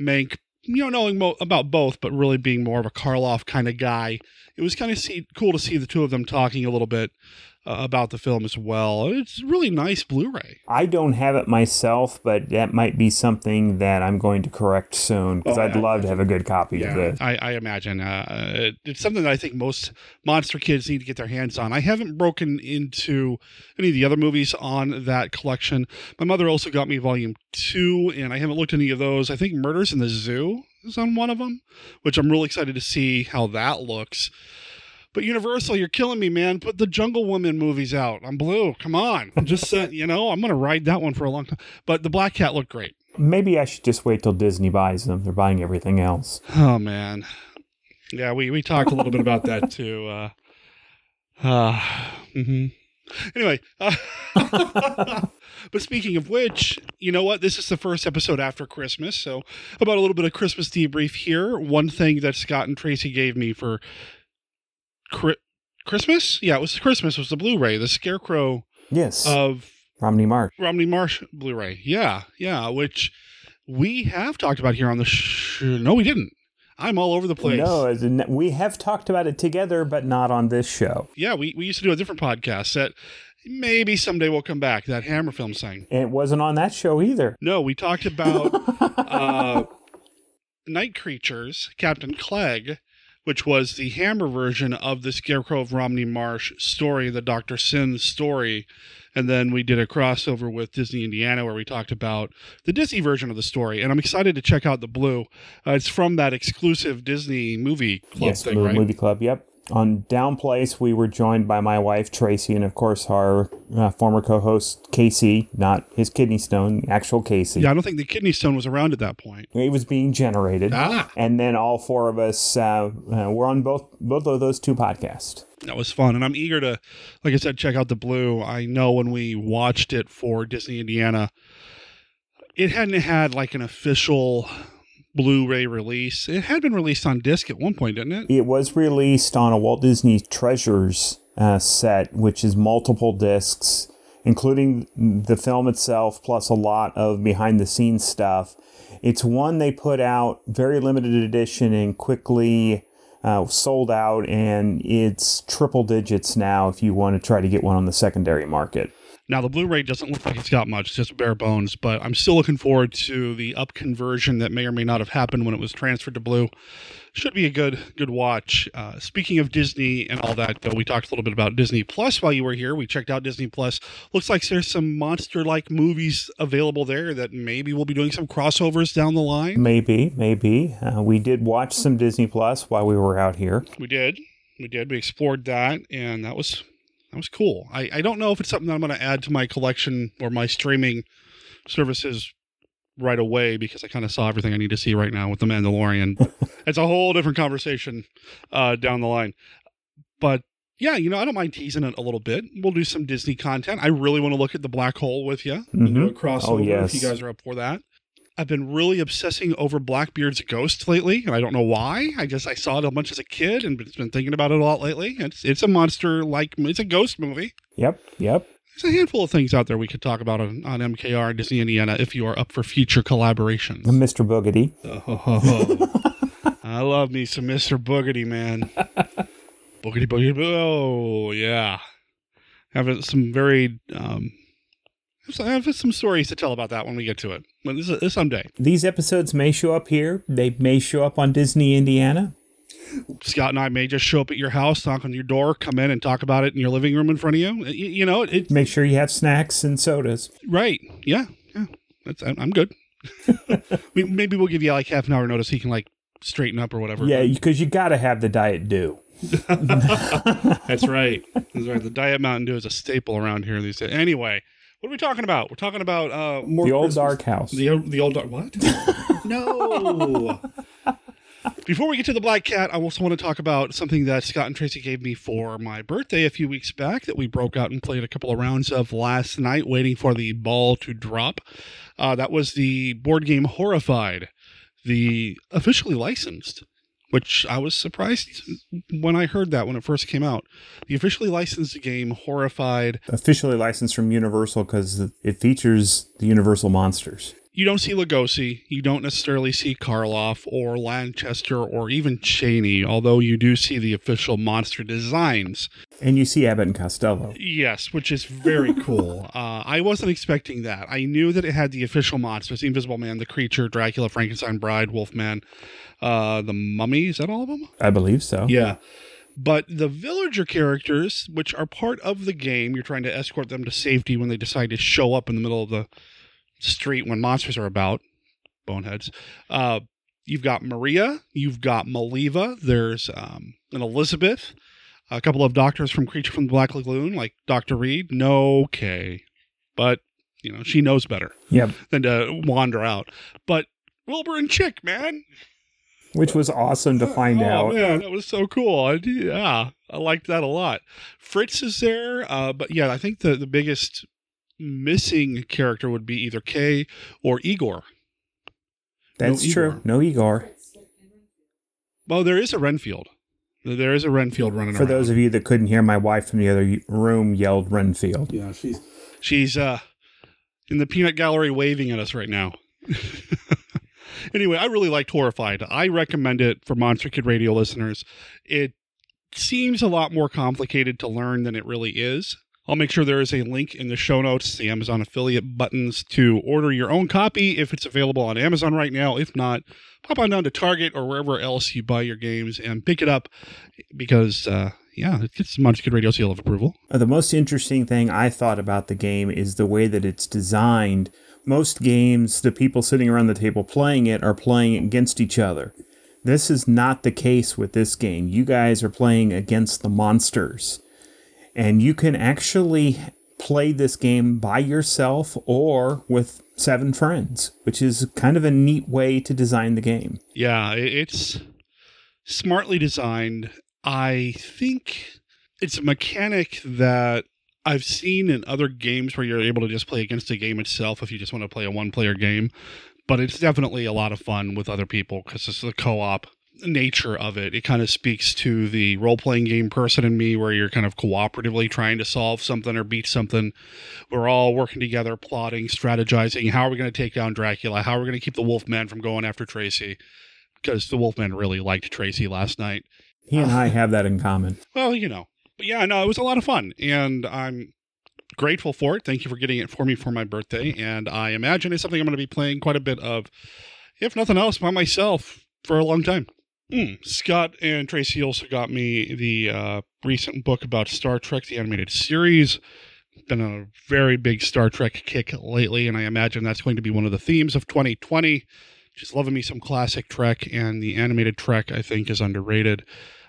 Mank, you know, knowing mo- about both, but really being more of a Karloff kind of guy. It was kind of see- cool to see the two of them talking a little bit uh, about the film as well. It's really nice Blu-ray. I don't have it myself, but that might be something that I'm going to correct soon because Oh, I'd yeah. love to have a good copy of Yeah, this. I, I imagine uh, it- it's something that I think most monster kids need to get their hands on. I haven't broken into any of the other movies on that collection. My mother also got me Volume Two, and I haven't looked at any of those. I think Murders in the Zoo is on one of them, which I'm really excited to see how that looks. But Universal, you're killing me, man. Put the Jungle Woman movies out. I'm blue. Come on. I'm just uh, you know, I'm gonna ride that one for a long time. But the Black Cat looked great. Maybe I should just wait till Disney buys them. They're buying everything else. Oh man, yeah, we we talked a little bit about that too. Uh, uh, mm-hmm. Anyway, uh, but speaking of which, you know what? This is the first episode after Christmas, so about a little bit of Christmas debrief here. One thing that Scott and Tracy gave me for Chri- Christmas, yeah, it was Christmas. Was the Blu-ray, the Scarecrow Yes. of Romney Marsh. Romney Marsh Blu-ray. Yeah, yeah, which we have talked about here on the show. No, we didn't. I'm all over the place. No, we have talked about it together, but not on this show. Yeah, we, we used to do a different podcast that maybe someday we'll come back. That Hammer film thing. It wasn't on that show either. No, we talked about uh, Night Creatures, Captain Clegg, which was the Hammer version of the Scarecrow of Romney Marsh story, the Dr. Sin story. And then we did a crossover with Disney Indiana where we talked about the Disney version of the story. And I'm excited to check out the blue. Uh, it's from that exclusive Disney movie club yes, thing, right? Movie Club. Yep. On Down Place, we were joined by my wife Tracy, and of course our uh, former co-host Casey, not his kidney stone, actual Casey. Yeah, I don't think the kidney stone was around at that point. It was being generated, Ah. and then all four of us uh, uh, were on both both of those two podcasts. That was fun, and I'm eager to, like I said, check out the blue. I know when we watched it for Disney Indiana, it hadn't had like an official Blu-ray release. It had been released on disc at one point, didn't it? It was released on a Walt Disney Treasures uh, set, which is multiple discs, including the film itself, plus a lot of behind the scenes stuff. It's one they put out very limited edition and quickly uh, sold out, and it's triple digits now if you want to try to get one on the secondary market. Now the Blu-ray doesn't look like it's got much, it's just bare bones. But I'm still looking forward to the up conversion that may or may not have happened when it was transferred to blue. Should be a good good watch. Uh, speaking of Disney and all that, though, we talked a little bit about Disney Plus while you were here. We checked out Disney Plus. Looks like there's some monster-like movies available there that maybe we'll be doing some crossovers down the line. Maybe, maybe. Uh, we did watch some Disney Plus while we were out here. We did. We did. We explored that, and that was that was cool. I, I don't know if it's something that I'm going to add to my collection or my streaming services right away because I kind of saw everything I need to see right now with The Mandalorian. it's a whole different conversation uh, down the line. But yeah, you know, I don't mind teasing it a little bit. We'll do some Disney content. I really want to look at the black hole with you. We'll do a Mhm. crossover Oh, if you guys are up for that. I've been really obsessing over Blackbeard's ghost lately, and I don't know why. I guess I saw it a bunch as a kid and it's been thinking about it a lot lately. It's it's a monster like it's a ghost movie. Yep, yep. There's a handful of things out there we could talk about on, on MKR and Disney Indiana if you are up for future collaborations. Mr. Boogedy. Oh, I love me some Mr. Boogedy, man. Boogedy, boogedy, boo. Oh, yeah. Have some very, um, I have uh, some stories to tell about that when we get to it. But this is someday. These episodes may show up here. They may show up on Disney Indiana. Scott and I may just show up at your house, knock on your door, come in and talk about it in your living room in front of you. You, you know, it, Make sure you have snacks and sodas. right. Yeah. Yeah. That's, I'm good. we, maybe we'll give you like half an hour notice so you can like straighten up or whatever. Yeah, because you got to have the Diet do. That's right. That's right. The Diet Mountain Dew is a staple around here these days. Anyway, what are we talking about? We're talking about uh, more the old Christmas- dark house. The the old dark what? no. Before we get to the Black Cat, I also want to talk about something that Scott and Tracy gave me for my birthday a few weeks back that we broke out and played a couple of rounds of last night, waiting for the ball to drop. Uh, that was the board game Horrified, the officially licensed, which I was surprised when I heard that when it first came out. The officially licensed game Horrified Officially licensed from Universal because it features the Universal monsters. You don't see Lugosi, you don't necessarily see Karloff or Lanchester or even Chaney, although you do see the official monster designs. And you see Abbott and Costello. Yes, which is very cool. Uh, I wasn't expecting that. I knew that it had the official monsters: the Invisible Man, the Creature, Dracula, Frankenstein, Bride, Wolfman, uh, the Mummy. Is that all of them? I believe so. Yeah. But the villager characters, which are part of the game, you're trying to escort them to safety when they decide to show up in the middle of the street when monsters are about. Boneheads. Uh, you've got Maria. You've got Maleva. There's um, an Elizabeth. A couple of doctors from Creature from the Black Lagoon, like Dr. Reed. No okay. But, you know, she knows better Yep. than to wander out. But Wilbur and Chick, man. Which was awesome to find oh, out. man, that was so cool. I, yeah, I liked that a lot. Fritz is there, uh, but yeah, I think the, the biggest missing character would be either Kay or Igor. That's No true. Igor. No Igor. Well, there is a Renfield. There is a Renfield running For around. those of you that couldn't hear, my wife from the other room yelled Renfield. Yeah, she's she's uh in the peanut gallery waving at us right now. anyway, I really liked Horrified. I recommend it for Monster Kid Radio listeners. It seems a lot more complicated to learn than it really is. I'll make sure there is a link in the show notes, the Amazon affiliate buttons to order your own copy if it's available on Amazon right now. If not, pop on down to Target or wherever else you buy your games and pick it up because, uh, yeah, it gets Monster Kid Radio seal of approval. Uh, The most interesting thing I thought about the game is the way that it's designed. Most games, the people sitting around the table playing it are playing against each other. This is not the case with this game. You guys are playing against the monsters. And you can actually play this game by yourself or with seven friends, which is kind of a neat way to design the game. Yeah, it's smartly designed. I think it's a mechanic that I've seen in other games where you're able to just play against the game itself if you just want to play a one player game. But it's definitely a lot of fun with other people because it's the co op nature of it. It kind of speaks to the role playing game person in me where you're kind of cooperatively trying to solve something or beat something. We're all working together, plotting, strategizing. How are we going to take down Dracula? How are we going to keep the Wolfman from going after Tracy? Because the Wolfman really liked Tracy last night. He and I have that in common. Well, you know. But yeah, no, it was a lot of fun. And I'm grateful for it. Thank you for getting it for me for my birthday. And I imagine it's something I'm going to be playing quite a bit of, if nothing else, by myself for a long time. Mm. Scott and Tracy also got me the uh, recent book about Star Trek, the animated series. Been a very big Star Trek kick lately, and I imagine that's going to be one of the themes of 2020. Just loving me some classic Trek, and the animated Trek, I think, is underrated.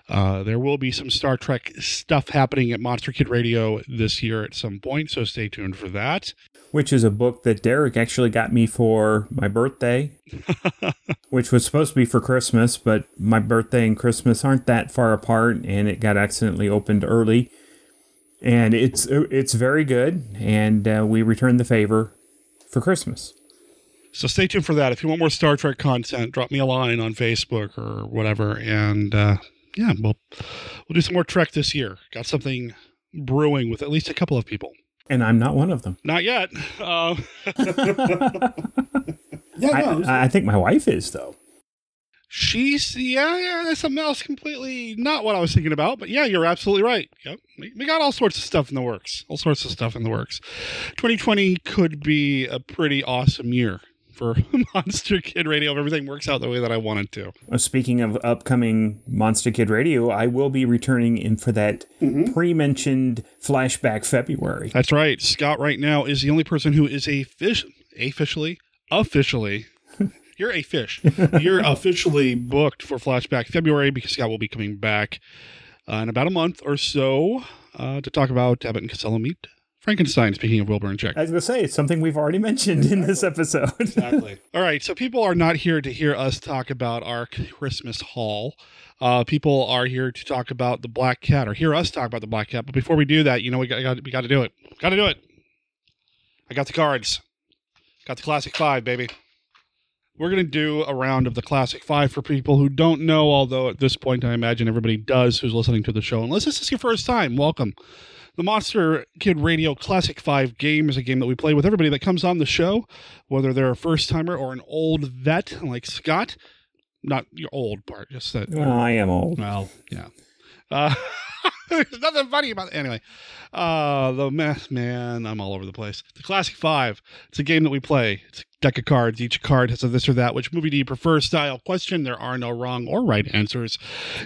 Uh, there will be some Star Trek stuff happening at Monster Kid Radio this year at some point, so stay tuned for that. Which is a book that Derek actually got me for my birthday, which was supposed to be for Christmas, but my birthday and Christmas aren't that far apart, and it got accidentally opened early. And it's it's very good, and uh, we returned the favor for Christmas. So stay tuned for that. If you want more Star Trek content, drop me a line on Facebook or whatever, and uh, yeah, we'll we'll do some more Trek this year. Got something brewing with at least a couple of people. And I'm not one of them. Not yet. Uh, Yeah, I, I think my wife is though. She's yeah, yeah, that's something else completely not what I was thinking about. But yeah, you're absolutely right. Yep. We, we got all sorts of stuff in the works. All sorts of stuff in the works. 2020 could be a pretty awesome year for Monster Kid Radio if everything works out the way that I want it to. Uh, Speaking of upcoming Monster Kid Radio, I will be returning in for that pre-mentioned flashback February. That's right. Scott right now is the only person who is a fish officially officially you're a fish. You're officially booked for Flashback February because Scott will be coming back uh, in about a month or so uh, to talk about Abbott and Costello meet Frankenstein. Speaking of Wilbur and Chick. I was going to say it's something we've already mentioned in this episode. exactly. All right. So people are not here to hear us talk about our Christmas haul. Uh, people are here to talk about the Black Cat or hear us talk about the Black Cat. But before we do that, you know, we got, we got to do it. Got to do it. I got the cards. Got the classic five, baby. We're going to do a round of the classic five for people who don't know, although at this point I imagine everybody does who's listening to the show. Unless this is your first time, welcome. The Monster Kid Radio Classic 5 game is a game that we play with everybody that comes on the show, whether they're a first timer or an old vet like Scott. Not your old part, just that. Well, I am old. Well, yeah. Uh, there's nothing funny about it. Anyway, uh, the mess, man, I'm all over the place. The Classic Five. It's a game that we play. It's a deck of cards. Each card has a this or that. Which movie do you prefer? Style question. There are no wrong or right answers.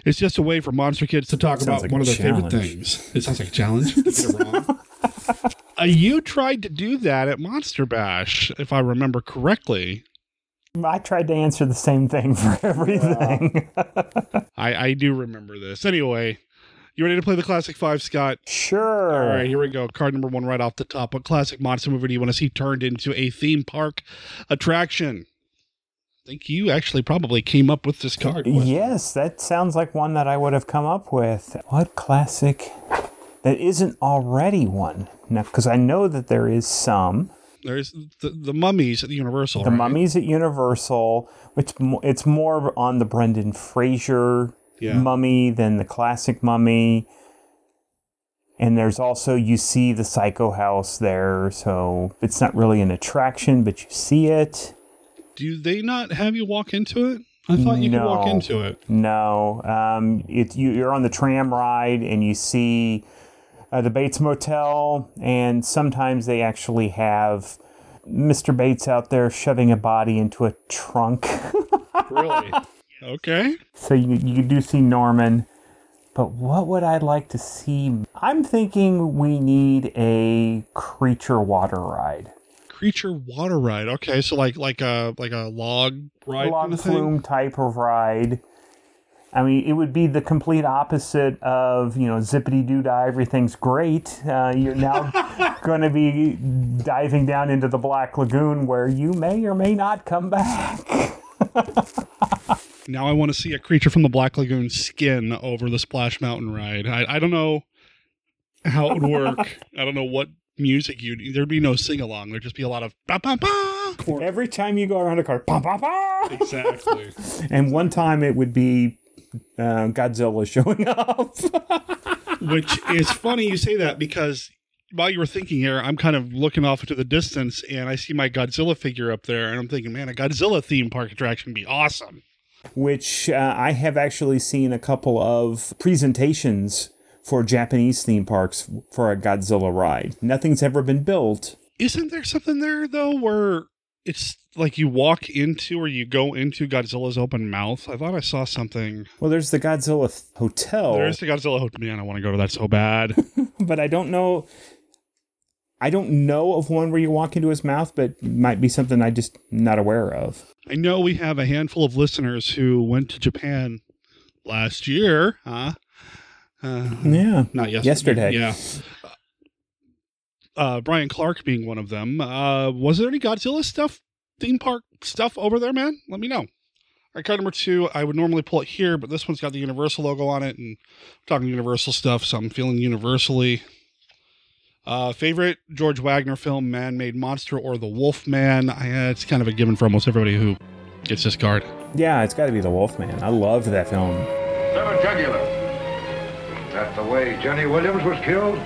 It's just a way for monster kids to talk about like one of their favorite things. It sounds like a challenge. get it wrong. Uh, you tried to do that at Monster Bash, if I remember correctly. I tried to answer the same thing for everything. I, I do remember this. Anyway, you ready to play the classic five, Scott? Sure. All right, here we go. Card number one right off the top. What classic monster movie do you want to see turned into a theme park attraction? I think you actually probably came up with this card. yes, that sounds like one that I would have come up with. What classic that isn't already one? Now, because I know that there is some. There's the, the mummies at the Universal. The right? Mummies at Universal, which it's more on the Brendan Fraser Yeah. mummy than the classic mummy. And there's also you see the Psycho House there, so it's not really an attraction, but you see it. Do they not have you walk into it? I thought you could walk into it. No, um, it, you, you're on the tram ride and you see uh, the Bates Motel, and sometimes they actually have Mr. Bates out there shoving a body into a trunk. Really? Okay. So you, you do see Norman. But what would I like to see? I'm thinking we need a creature water ride. Creature water ride. Okay, so like like a like a log ride log kind of thing. flume type of ride. I mean, it would be the complete opposite of, you know, zippity doo dah, everything's great. Uh, you're now going to be diving down into the Black Lagoon where you may or may not come back. Now I want to see a creature from the Black Lagoon skin over the Splash Mountain ride. I, I don't know how it would work. I don't know what music you'd. There'd be no sing along. There'd just be a lot of ba ba ba. Every time you go around a car, bah, bah, bah. Exactly. and one time it would be uh, Godzilla showing up. Which is funny you say that because while you were thinking here, I'm kind of looking off into the distance and I see my Godzilla figure up there, and I'm thinking, man, a Godzilla theme park attraction would be awesome. Which uh, I have actually seen a couple of presentations for Japanese theme parks for a Godzilla ride. Nothing's ever been built. Isn't there something there though where it's like you walk into or you go into Godzilla's open mouth? I thought I saw something. Well, there's the Godzilla th- Hotel, There's the Godzilla hotel. Man, I want to go to that so bad. but I don't know. I don't know of one where you walk into his mouth, but might be something I just not aware of. I know we have a handful of listeners who went to Japan last year, huh? Uh, Yeah. not yesterday. Yesterday. Yeah. Uh, Brian Clark being one of them. Uh, was there any Godzilla stuff, theme park stuff over there, man? Let me know. All right, card number two. I would normally pull it here, but this one's got the Universal logo on it, and I'm talking Universal stuff, so I'm feeling universally. Uh, favorite George Waggner film, Man Made Monster or The Wolf Man? I, uh, it's kind of a given for almost everybody who gets this card. Yeah, it's got to be The Wolf Man. I loved that film. Seven jugular. Is that the way Jenny Williams was killed?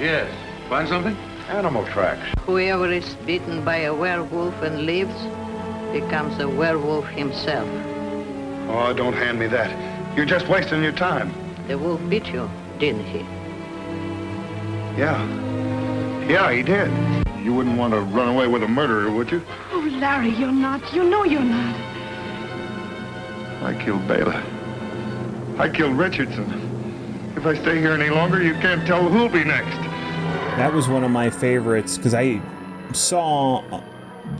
Yes. Find something? Animal tracks. Whoever is bitten by a werewolf and lives becomes a werewolf himself. Oh, don't hand me that. You're just wasting your time. The wolf bit you, didn't he? Yeah. Yeah, he did. You wouldn't want to run away with a murderer, would you? Oh, Larry, you're not. You know you're not. I killed Bela. I killed Richardson. If I stay here any longer, you can't tell who'll be next. That was one of my favorites because I saw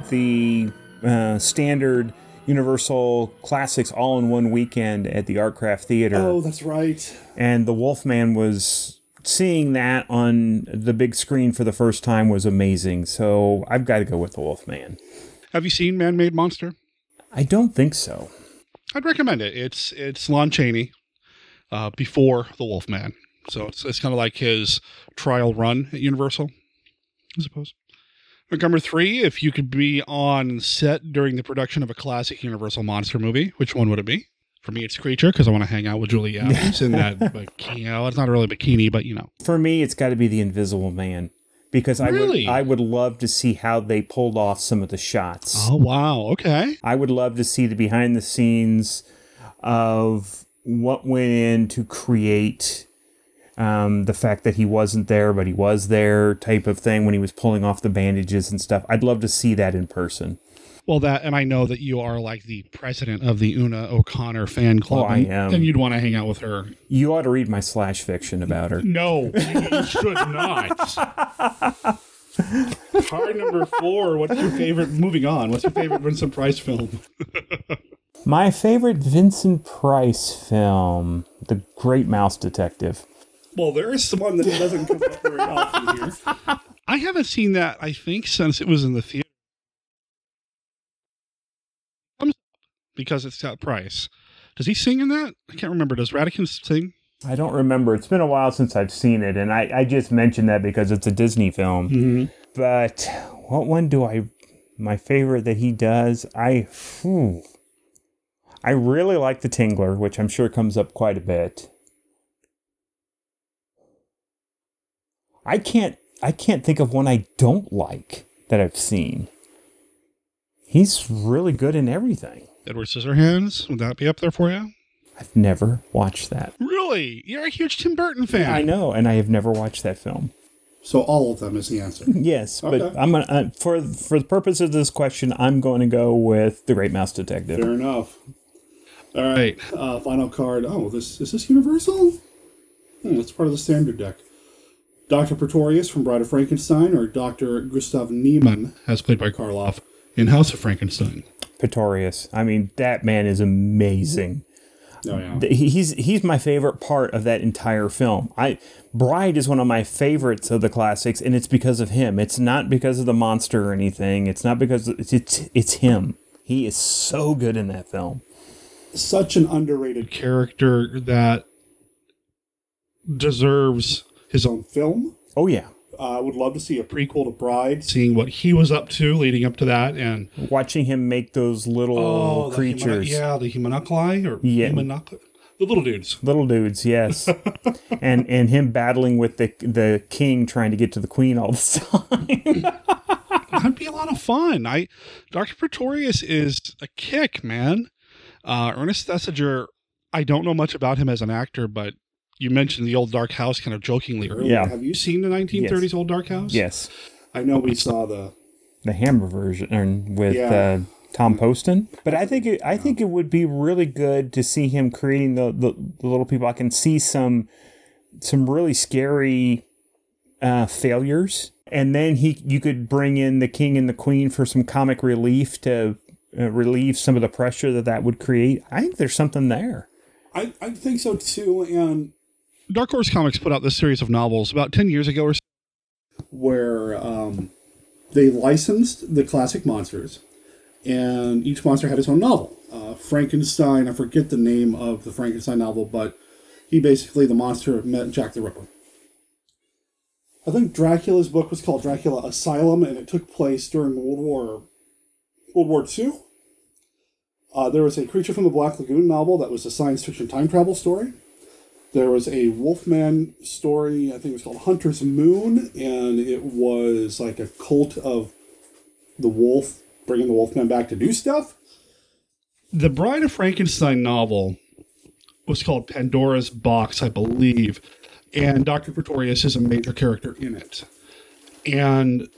the uh, standard Universal Classics all in one weekend at the Artcraft Theater. Oh, that's right. and the Wolfman was seeing that on the big screen for the first time was amazing. So I've got to go with the Wolfman. Have you seen Man Made Monster? I don't think so. I'd recommend it. It's it's Lon Chaney uh, before the Wolfman, so it's it's kind of like his trial run at Universal, I suppose. Number three: If you could be on set during the production of a classic Universal monster movie, which one would it be? For me, it's Creature because I want to hang out with Julie Evans in that bikini. Well, it's not really a bikini, but you know. For me, it's got to be the Invisible Man because I Really? would I would love to see how they pulled off some of the shots. Oh wow! Okay. I would love to see the behind the scenes of what went in to create um, the fact that he wasn't there, but he was there type of thing when he was pulling off the bandages and stuff. I'd love to see that in person. Well, that and I know that you are like the president of the Una O'Connor fan oh, club. Oh, I and, am. and you'd want to hang out with her. You ought to read my slash fiction about her. No, you should not. Card number four. What's your favorite? Moving on. What's your favorite Vincent Price film? My favorite Vincent Price film, The Great Mouse Detective. Well, there is one that doesn't come up very often here. I haven't seen that. I think since it was in the theater. Comes up Because it's got Price. Does he sing in that? I can't remember. Does Ratigan sing? I don't remember. It's been a while since I've seen it, and I, I just mentioned that because it's a Disney film. Mm-hmm. But what one do I? My favorite that he does, I, phew. I really like the Tingler, which I'm sure comes up quite a bit. I can't, I can't think of one I don't like that I've seen. He's really good in everything. Edward Scissorhands. Would that be up there for you? I've never watched that. Really? You're a huge Tim Burton fan. I know, and I have never watched that film. So all of them is the answer. Yes, but I'm gonna uh, for for the purpose of this question, I'm going to go with the Great Mouse Detective. Fair enough. All right. Uh, final card. Oh, this is this Universal? Hmm, that's part of the standard deck. Dr. Pretorius from Bride of Frankenstein or Dr. Gustav Niemann, as played by Karloff in House of Frankenstein. Pretorius. I mean, that man is amazing. Oh yeah. He's he's my favorite part of that entire film. I Bride is one of my favorites of the classics, and it's because of him. It's not because of the monster or anything. It's not because it's it's, it's him. He is so good in that film. Such an underrated character that deserves his own film. Oh yeah. I would love to see a prequel to Bride, seeing what he was up to leading up to that, and Watching him make those little oh, the creatures. yeah, the homunaculi or Yeah. humunaculi- the little dudes. Little dudes, yes, and and him battling with the the king trying to get to the queen all the time. That'd be a lot of fun. I Dr. Pretorius is a kick, man. Uh, Ernest Thesiger, I don't know much about him as an actor, but you mentioned the old Dark House kind of jokingly earlier. Yeah. Have you seen the 1930s Yes. old Dark House? yes, I know we saw the the Hammer version with Yeah. uh, Tom Poston. But I think it, I think it would be really good to see him creating the, the, the little people. I can see some some really scary uh, failures, and then he you could bring in the king and the queen for some comic relief to uh, relieve some of the pressure that that would create. I think there's something there. I, I think so too. And Dark Horse Comics put out this series of novels about 10 years ago or so, where um, they licensed the classic monsters, and each monster had its own novel. Uh, Frankenstein, I forget the name of the Frankenstein novel, but he basically, the monster met Jack the Ripper. I think Dracula's book was called Dracula Asylum, and it took place during World War World War II. Uh, there was a Creature from the Black Lagoon novel that was a science fiction time travel story. There was a Wolfman story, I think it was called Hunter's Moon, and it was like a cult of the wolf, bringing the Wolfman back to do stuff. The Bride of Frankenstein novel was called Pandora's Box, I believe, and Dr. Pretorius is a major character in it. And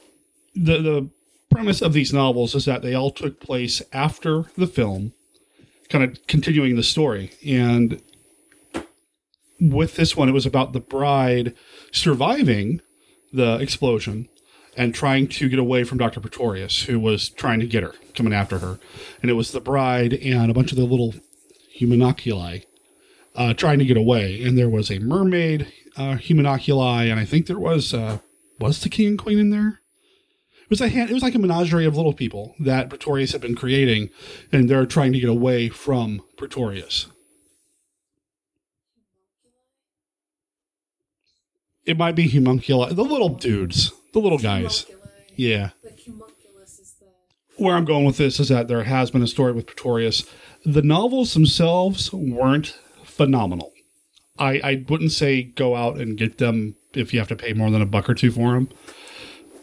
the the premise of these novels is that they all took place after the film, kind of continuing the story. And with this one, it was about the bride surviving the explosion and trying to get away from Dr. Pretorius, who was trying to get her, coming after her. And it was the bride and a bunch of the little humanoculi uh, trying to get away. And there was a mermaid uh, humanoculi, and I think there was uh, was the king and queen in there. It was a hand, it was like a menagerie of little people that Pretorius had been creating, and they're trying to get away from Pretorius. It might be homunculi, the little dudes, the little guys. Yeah. Where I'm going with this is that there has been a story with Pretorius. The novels themselves weren't phenomenal. I, I wouldn't say go out and get them if you have to pay more than a buck or two for them.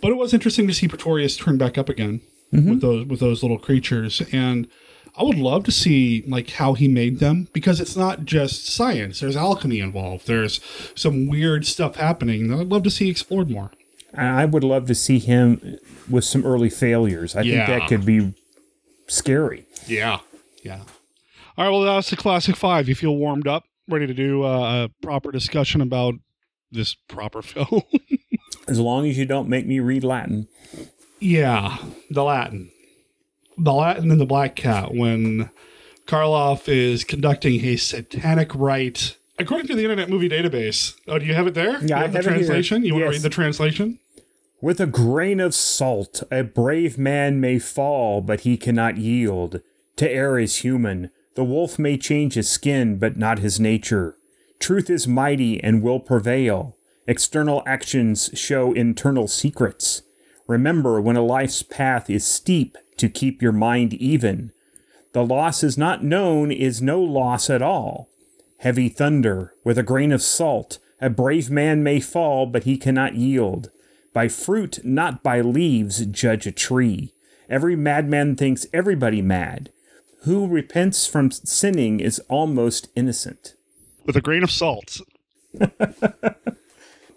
But it was interesting to see Pretorius turn back up again Mhm. with those with those little creatures, and I would love to see like how he made them because it's not just science. There's alchemy involved. There's some weird stuff happening that I'd love to see explored more. I would love to see him with some early failures. I Yeah. think that could be scary. Yeah, yeah. All right, well that's the classic five. You feel warmed up, ready to do uh, a proper discussion about this proper film? As long as you don't make me read Latin. Yeah, the Latin. The Latin and the Black Cat when Karloff is conducting a satanic rite. According to the Internet Movie Database. Oh, do you have it there? Yeah, you I have the have here. translation? You want to read the translation? With a grain of salt, a brave man may fall, but he cannot yield. To err is human. The wolf may change his skin, but not his nature. Truth is mighty and will prevail. External actions show internal secrets. Remember when a life's path is steep to keep your mind even. The loss is not known is no loss at all. Heavy thunder, with a grain of salt, a brave man may fall, but he cannot yield. By fruit, not by leaves, judge a tree. Every madman thinks everybody mad. Who repents from sinning is almost innocent. With a grain of salt.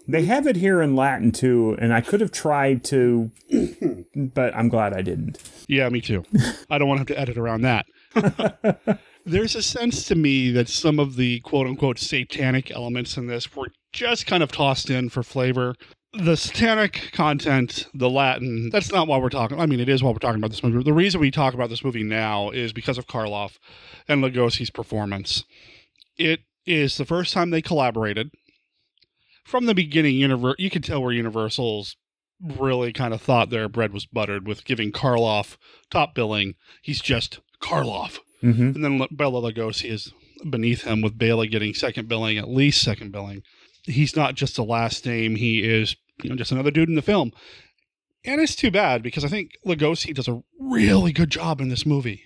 They have it here in Latin too, and I could have tried to, but I'm glad I didn't. Yeah, me too. I don't want to have to edit around that. There's a sense to me that some of the quote unquote satanic elements in this were just kind of tossed in for flavor. The satanic content, the Latin, that's not why we're talking. I mean, it is why we're talking about this movie. The reason we talk about this movie now is because of Karloff and Lugosi's performance. It is the first time they collaborated. From the beginning, Univer- you could tell where Universal's really kind of thought their bread was buttered with giving Karloff top billing. He's just Karloff. Mhm. And then Bela Lugosi is beneath him with Bela getting second billing, at least second billing. He's not just a last name, he is you know just another dude in the film. And it's too bad because I think Lugosi does a really good job in this movie.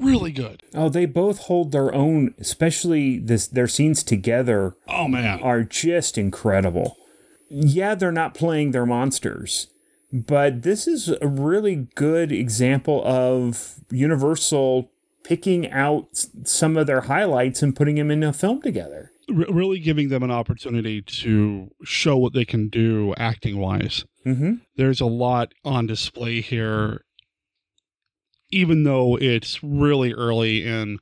Really good. Oh, they both hold their own, especially this their scenes together. Oh man, are just incredible. Yeah, they're not playing their monsters, but this is a really good example of Universal picking out some of their highlights and putting them in a film together. R- really giving them an opportunity to show what they can do acting wise. Mm-hmm. There's a lot on display here, even though it's really early in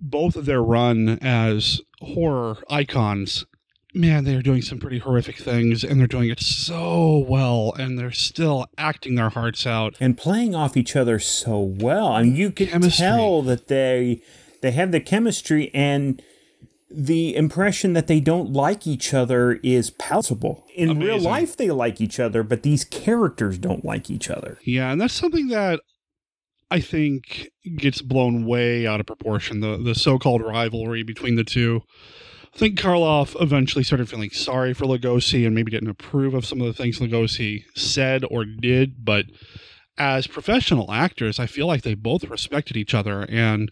both of their run as horror icons. Man, they are doing some pretty horrific things, and they're doing it so well, and they're still acting their hearts out. and playing off each other so well. I mean, you can tell that they they have the chemistry and the impression that they don't like each other is palpable. In real life, they like each other, but these characters don't like each other. Yeah, and that's something that I think gets blown way out of proportion. The the so-called rivalry between the two. I think Karloff eventually started feeling sorry for Lugosi and maybe didn't approve of some of the things Lugosi said or did, but as professional actors, I feel like they both respected each other and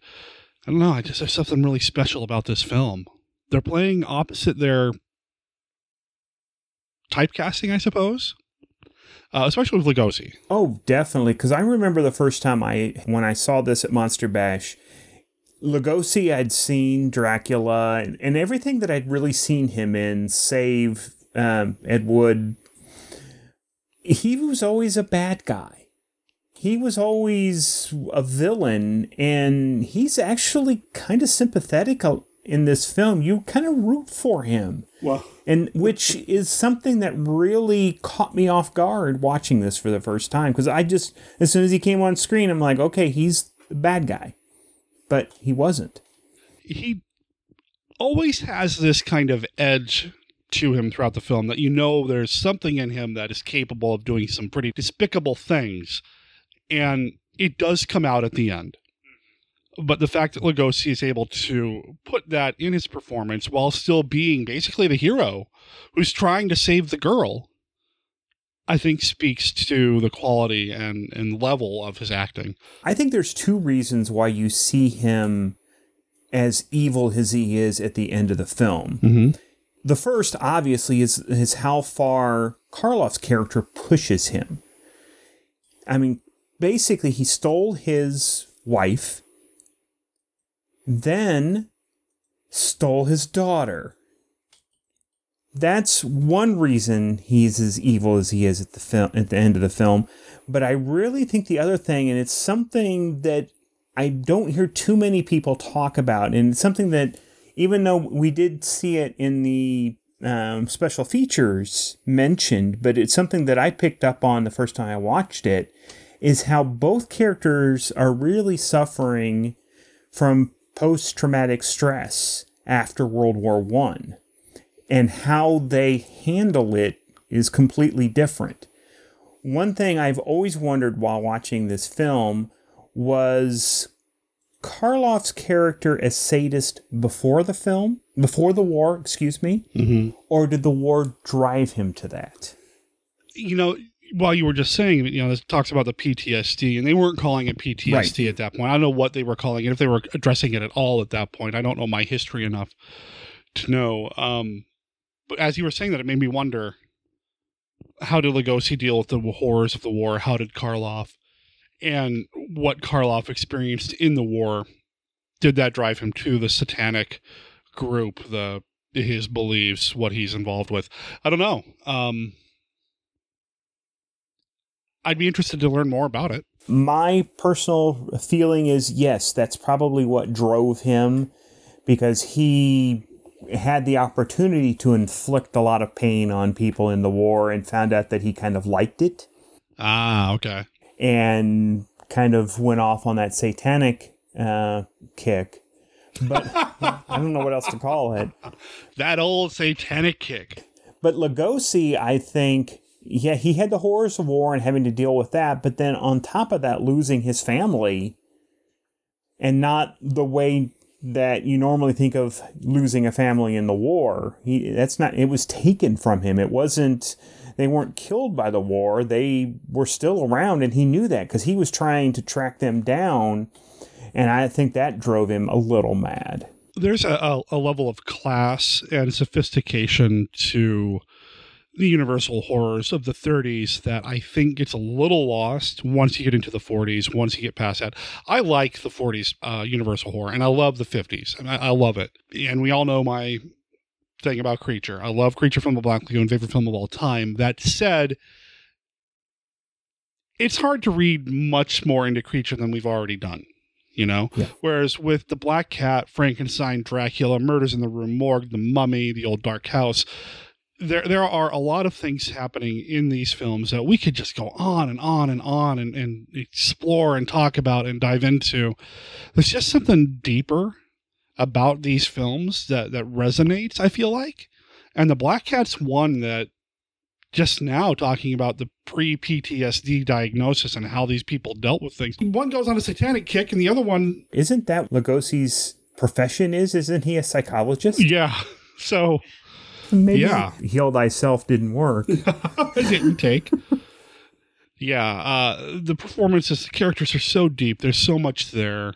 I don't know, I just there's something really special about this film. They're playing opposite their typecasting, I suppose. Uh, especially with Lugosi. Oh, definitely. Because I remember the first time I when I saw this at Monster Bash, Lugosi I'd seen Dracula and, and everything that I'd really seen him in, save um, Ed Wood. He was always a bad guy. He was always a villain, and he's actually kind of sympathetic in this film. You kind of root for him. Well, and which is something that really caught me off guard watching this for the first time because I just as soon as he came on screen, I'm like, okay, he's the bad guy, but he wasn't. he always has this kind of edge to him throughout the film that you know there's something in him that is capable of doing some pretty despicable things and it does come out at the end but the fact that Lugosi is able to put that in his performance while still being basically the hero who's trying to save the girl I think speaks to the quality and, and level of his acting. I think there's two reasons why you see him as evil as he is at the end of the film. Mm-hmm. The first, obviously, is, is how far Karloff's character pushes him. I mean, basically, he stole his wife, then stole his daughter. That's one reason he's as evil as he is at the film at the end of the film. But I really think the other thing, and it's something that I don't hear too many people talk about, and it's something that even though we did see it in the um, special features mentioned, but it's something that I picked up on the first time I watched it, is how both characters are really suffering from post traumatic stress after World War One, and how they handle it is completely different. One thing I've always wondered while watching this film was Karloff's character a sadist before the film, before the war, excuse me, mm-hmm. or did the war drive him to that? you know, while you were just saying, you know, this talks about the PTSD, and they weren't calling it PTSD at that point. I don't know what they were calling it, if they were addressing it at all at that point. I don't know my history enough to know. Um, but as you were saying that, it made me wonder how did Lugosi deal with the horrors of the war? How did Karloff? And what Karloff experienced in the war, did that drive him to the satanic group, the his beliefs, what he's involved with? I don't know. Um, I'd be interested to learn more about it. My personal feeling is yes, that's probably what drove him because he had the opportunity to inflict a lot of pain on people in the war and found out that he kind of liked it. Ah, okay. And kind of went off on that satanic uh, kick. But I don't know what else to call it. That old satanic kick. But Lugosi, I think, yeah, he had the horrors of war and having to deal with that. But then on top of that, losing his family and not the way that you normally think of losing a family in the war. He that's not it was taken from him. It wasn't they weren't killed by the war. They were still around and he knew that cuz he was trying to track them down and I think that drove him a little mad. There's a, a level of class and sophistication to the universal horrors of the 30s that I think gets a little lost once you get into the 40s, once you get past that. I like the 40s uh, universal horror, and I love the 50s, and I, I love it. And we all know my thing about Creature. I love Creature from the Black Lagoon, favorite film of all time. That said, it's hard to read much more into Creature than we've already done. You know, yeah. whereas with the Black Cat, Frankenstein, Dracula, Murders in the Rue Morgue, The Mummy, The Old Dark House, there there are a lot of things happening in these films that we could just go on and on and on and, and explore and talk about and dive into. There's just something deeper about these films that that resonates. I feel like, and the Black Cat's one that just now talking about the pre PTSD diagnosis and how these people dealt with things. One goes on a satanic kick, and the other one Isn't that Lugosi's profession? Is isn't he a psychologist? Yeah. So maybe yeah. heal thyself didn't work. it didn't take. yeah, uh, the performances, the characters are so deep. There's so much there,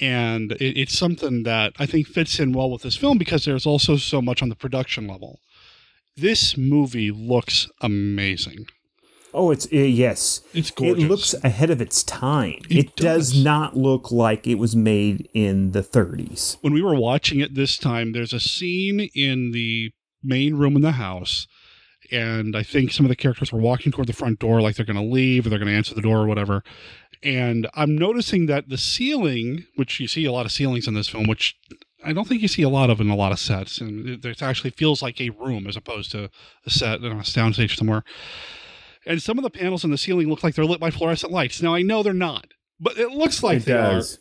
and it, it's something that I think fits in well with this film because there's also so much on the production level. This movie looks amazing. Oh, it's uh, yes, it's gorgeous. It looks ahead of its time. It, does. not look like it was made in the 30s. When we were watching it this time, there's a scene in the main room in the house and I think some of the characters were walking toward the front door like they're going to leave or they're going to answer the door or whatever. And I'm noticing that the ceiling, which you see a lot of ceilings in this film, which I don't think you see a lot of in a lot of sets, and it actually feels like a room as opposed to a set on a soundstage somewhere. And some of the panels in the ceiling look like they're lit by fluorescent lights. Now I know they're not, but it looks like It they does. are.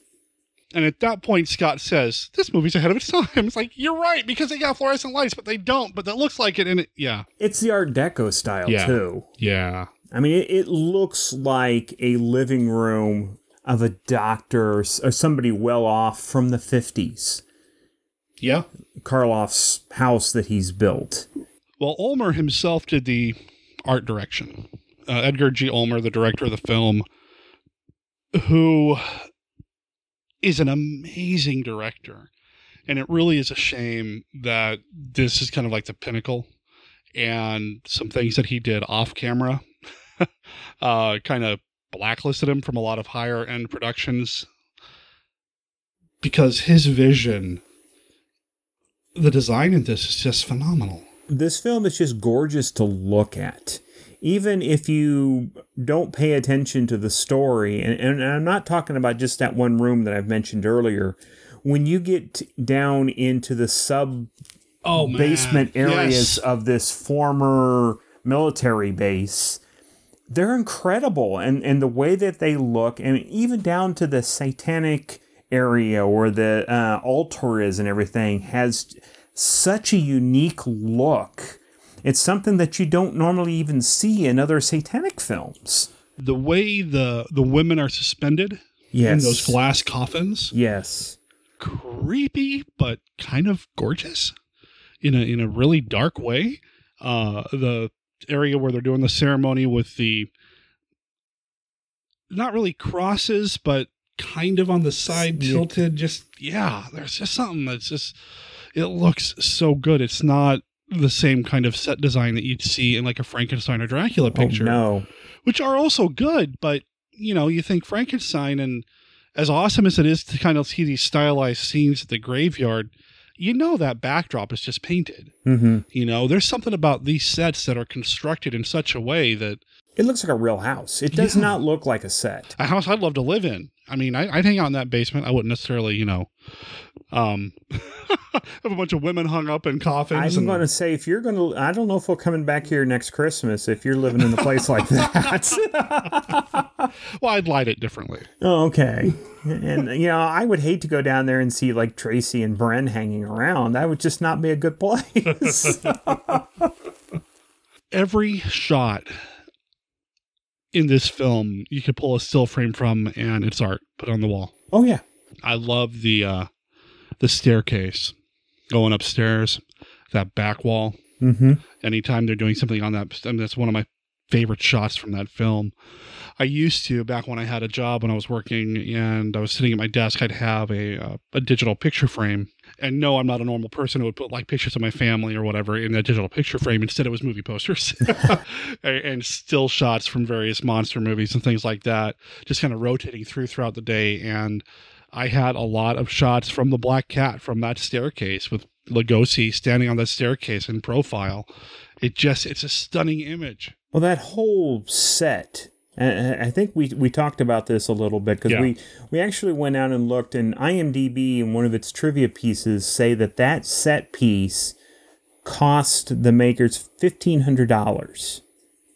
And at that point, Scott says, "This movie's ahead of its time." It's like you're right because they got fluorescent lights, but they don't. But that looks like it, and it, yeah, It's the Art Deco style Yeah. too. yeah. I mean, it, it looks like a living room of a doctor or somebody well off from the 50s. Yeah. Karloff's house that he's built. Well, Ulmer himself did the art direction. Uh, Edgar G. Ulmer, the director of the film, who is an amazing director. And it really is a shame that this is kind of like the pinnacle. And some things that he did off camera uh, kind of blacklisted him from a lot of higher end productions because his vision, the design in this is just phenomenal. This film is just gorgeous to look at. Even if you don't pay attention to the story, and, and I'm not talking about just that one room that I've mentioned earlier, when you get down into the sub Oh, man. basement areas Yes. of this former military base, they're incredible. And, and the way that they look, and even down to the satanic area where the uh, altar is and everything, has such a unique look. It's something that you don't normally even see in other satanic films. the way the the women are suspended in those glass coffins. Yes. creepy but kind of gorgeous in a in a really dark way. Uh the area where they're doing the ceremony with the not really crosses but kind of on the side tilted just yeah there's just something that's just it looks so good. It's not the same kind of set design that you'd see in like a Frankenstein or Dracula picture Oh, no. which are also good, but you know, you think Frankenstein and as awesome as it is to kind of see these stylized scenes at the graveyard, you know that backdrop is just painted. Mm-hmm. You know, there's something about these sets that are constructed in such a way that It looks like a real house. It does Yeah. not look like a set. a house I'd love to live in. I mean, I, I'd hang out in that basement. I wouldn't necessarily, you know, um, have a bunch of women hung up in coffins. I'm going to say if you're going to, I don't know if we're coming back here next Christmas if you're living in a place like that. well, I'd light it differently. oh, okay. And you know, I would hate to go down there and see like Tracy and Bren hanging around. That would just not be a good place. every shot in this film you could pull a still frame from and it's art put on the wall. Oh yeah. I love the uh the staircase going upstairs that back wall. Mm-hmm. anytime they're doing something on that I mean, that's one of my favorite shots from that film. I used to back when i had a job when i was working and i was sitting at my desk i'd have a uh, a digital picture frame and no i'm not a normal person who would put like pictures of my family or whatever in a digital picture frame. Instead it was movie posters. And, and still shots from various monster movies and things like that just kind of rotating through throughout the day. And i had a lot of shots from the black cat from that staircase with Lugosi standing on that staircase in profile. It just it's a stunning image. Well, that whole set. I think we we talked about this a little bit because Yeah. we we actually went out and looked, and IMDb in one of its trivia pieces say that that set piece cost the makers fifteen hundred dollars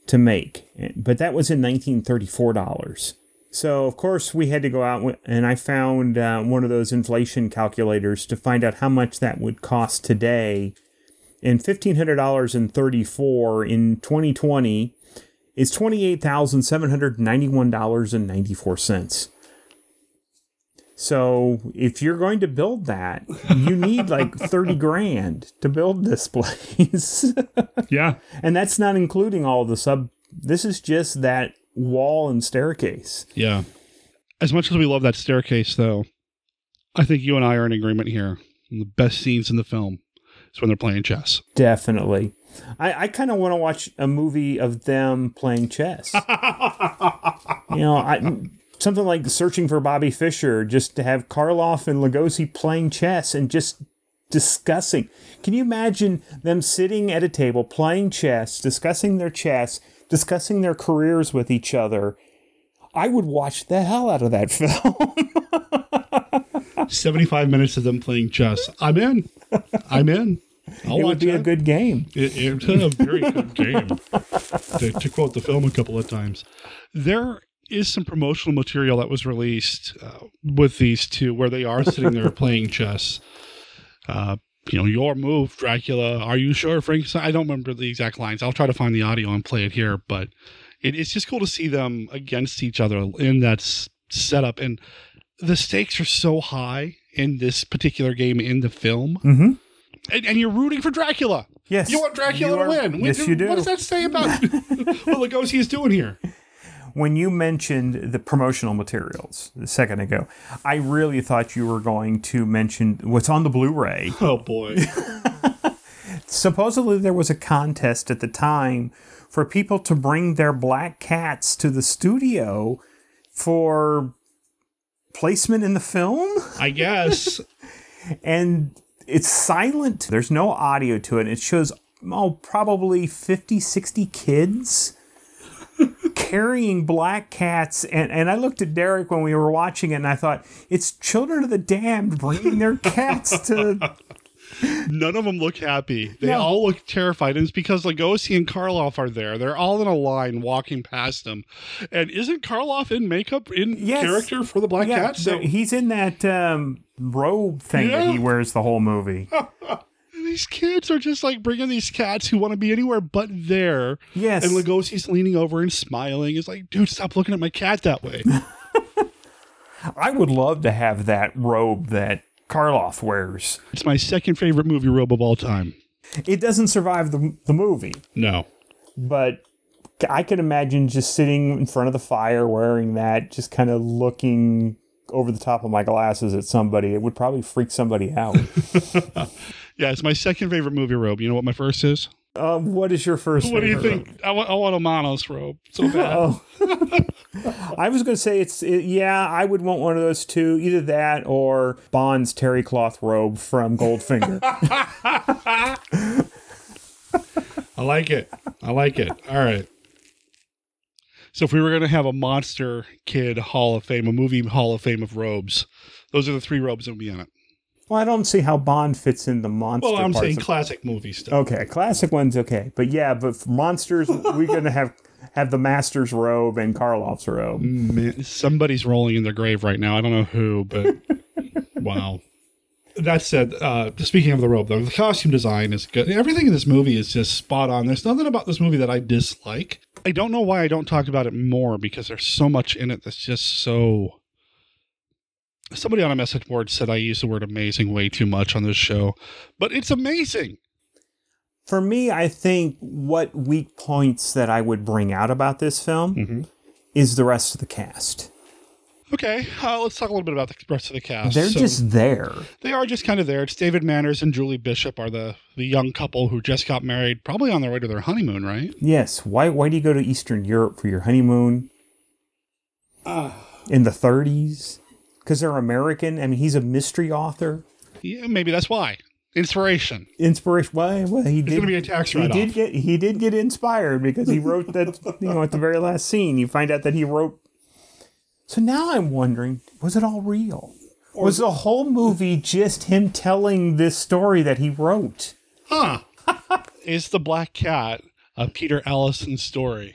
to make, but that was in nineteen thirty four dollars. So, of course, we had to go out and I found uh, one of those inflation calculators to find out how much that would cost today. And fifteen hundred dollars in thirty four in 2020 is $28,791.94. So, if you're going to build that, you need like 30 grand to build this place. yeah. And that's not including all the sub. This is just that wall and staircase. Yeah. As much as we love that staircase, though, I think you and I are in agreement here. The best scenes in the film is when they're playing chess. Definitely. I, I kind of want to watch a movie of them playing chess. you know, I, something like Searching for Bobby Fischer, just to have Karloff and Lugosi playing chess and just discussing. Can you imagine them sitting at a table playing chess, discussing their chess, discussing their careers with each other? I would watch the hell out of that film. 75 minutes of them playing chess. I'm in. I'm in. I'll it would be a good game. It, it's a very good game, to, to quote the film a couple of times. There is some promotional material that was released uh, with these two where they are sitting there playing chess. Uh, you know, your move, Dracula. Are you sure, Frank? I don't remember the exact lines. I'll try to find the audio and play it here, but it, it's just cool to see them against each other in that s- setup. And the stakes are so high in this particular game in the film. Mm-hmm. And, and you're rooting for Dracula. Yes. You want Dracula You to are- win. yes, you do. What does that say about what Lugosi is doing here? when you mentioned the promotional materials a second ago, I really thought you were going to mention what's on the Blu-ray. Oh boy. Supposedly there was a contest at the time for people to bring their black cats to the studio for placement in the film. I guess. and it's silent. There's no audio to it. It shows oh probably 50 60 kids carrying black cats and, and I looked at Derek when we were watching it and I thought it's children of the damned bringing their cats to None of them look happy. They No. all look terrified. And it's because Lugosi and Karloff are there. They're all in a line walking past them. And isn't Karloff in makeup in Yes. character for the Black Yeah, Cat? So he's in that um, robe thing that he wears the whole movie. these kids are just like bringing these cats who want to be anywhere but there. Yes. And Lugosi's leaning over and smiling. It's like, dude, stop looking at my cat that way. I would love to have that robe that Karloff wears. it's my second favorite movie robe of all time. It doesn't survive the, the movie. No. but I could imagine just sitting in front of the fire wearing that, just kind of looking over the top of my glasses at somebody. It would probably freak somebody out. Yeah, it's my second favorite movie robe. You know what my first is? Uh, what is your first? What do you favorite think? I want, I want a Manos robe so bad. Oh. I was going to say it's it, yeah. I would want one of those two. Either that or Bond's terry cloth robe from Goldfinger. I like it. I like it. All right. So if we were going to have a monster kid Hall of Fame, a movie Hall of Fame of robes, those are the three robes that would be in it. Well, I don't see how Bond fits in the monster. Well, I'm parts saying of- classic movie stuff. Okay, classic one's okay, but yeah, but for monsters, we're gonna have have the master's robe and Karloff's robe. Man, somebody's rolling in their grave right now. I don't know who, but wow. That said, uh, speaking of the robe, though, the costume design is good. Everything in this movie is just spot on. There's nothing about this movie that I dislike. I don't know why I don't talk about it more because there's so much in it that's just so. Somebody on a message board said I use the word amazing way too much on this show, but it's amazing. For me, I think what weak points that I would bring out about this film Mm-hmm. is the rest of the cast. Okay, uh, let's talk a little bit about the rest of the cast. They're So- just there. They are just kind of there. It's David Manners and Julie Bishop are the the young couple who just got married, probably on their way to their honeymoon, right? Yes. Why? Why do you go to Eastern Europe for your honeymoon Ah. in the 30s? Because they're American. I mean, he's a mystery author. Yeah, maybe that's why. Inspiration. Inspiration. Well, well he It's did. gonna be a tax He write-off. did get. He did get inspired because he wrote that. You know, at the very last scene, you find out that he wrote. So now I'm wondering, was it all real? Was the whole movie just him telling this story that he wrote? Huh. Is the Black Cat a Peter Alison story?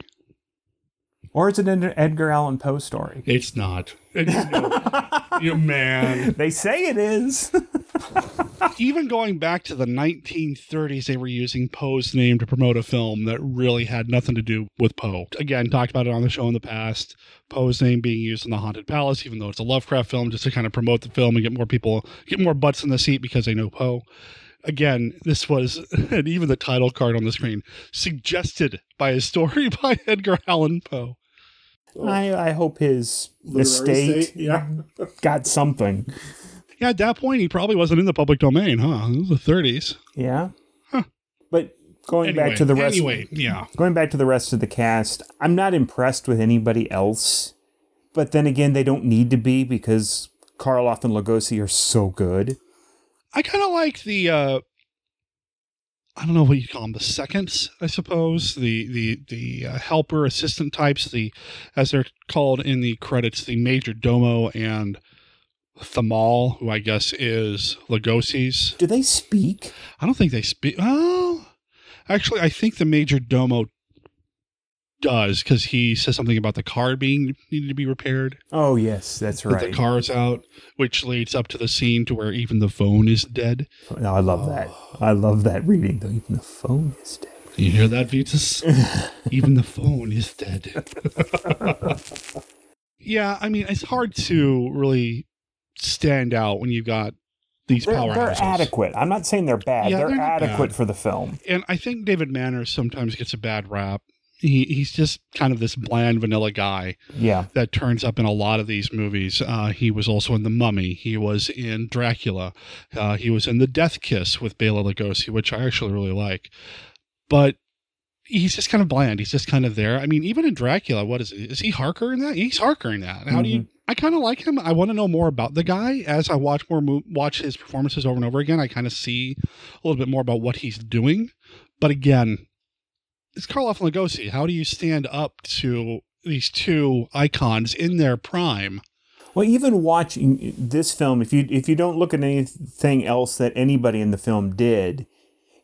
Or is it an Edgar Allan Poe story? It's not. It- you, you man. They say it is. Even going back to the 1930s, they were using Poe's name to promote a film that really had nothing to do with Poe. Again, talked about it on the show in the past. Poe's name being used in the Haunted Palace, even though it's a Lovecraft film, just to kind of promote the film and get more people, get more butts in the seat because they know Poe. Again, this was, and even the title card on the screen, suggested by a story by Edgar Allan Poe. I, I hope his Literary estate estate, yeah. got something. Yeah, at that point, he probably wasn't in the public domain, huh? It was the 30s. Yeah. But going Anyway, back to the rest anyway, yeah. Going back to the rest of the cast, I'm not impressed with anybody else. But then again, they don't need to be because Karloff and Lugosi are so good. I kind of like the uh I don't know what you call them, the seconds, I suppose, the the the uh, helper assistant types, the as they're called in the credits, the major domo and Thamal, who I guess is Lugosi's. Do they speak? I don't think they speak. Oh, actually, I think the major domo does because he says something about the car being needed to be repaired. Oh yes, that's that right. The car's out, which leads up to the scene to where even the phone is dead. No, I love that. I love that reading. Though even the phone is dead. You hear that, Vitus? even the phone is dead. yeah, I mean, it's hard to really stand out when you've got these They're, they're powerhouses. adequate. I'm not saying they're bad. Yeah, they're, they're adequate bad. for the film. And I think David Manners sometimes gets a bad rap. He he's just kind of this bland vanilla guy. Yeah. That turns up in a lot of these movies. Uh, he was also in The Mummy. He was in Dracula. Uh, he was in The Death Kiss with Bela Lugosi, which I actually really like. But he's just kind of bland. He's just kind of there. I mean, even in Dracula, what is it? Is he Harker in that? He's Harker in that. How do you? I kind of like him. I want to know more about the guy as I watch more mo- watch his performances over and over again. I kind of see a little bit more about what he's doing. But again, it's Karloff and Lugosi. How do you stand up to these two icons in their prime? Well, even watching this film, if you if you don't look at anything else that anybody in the film did,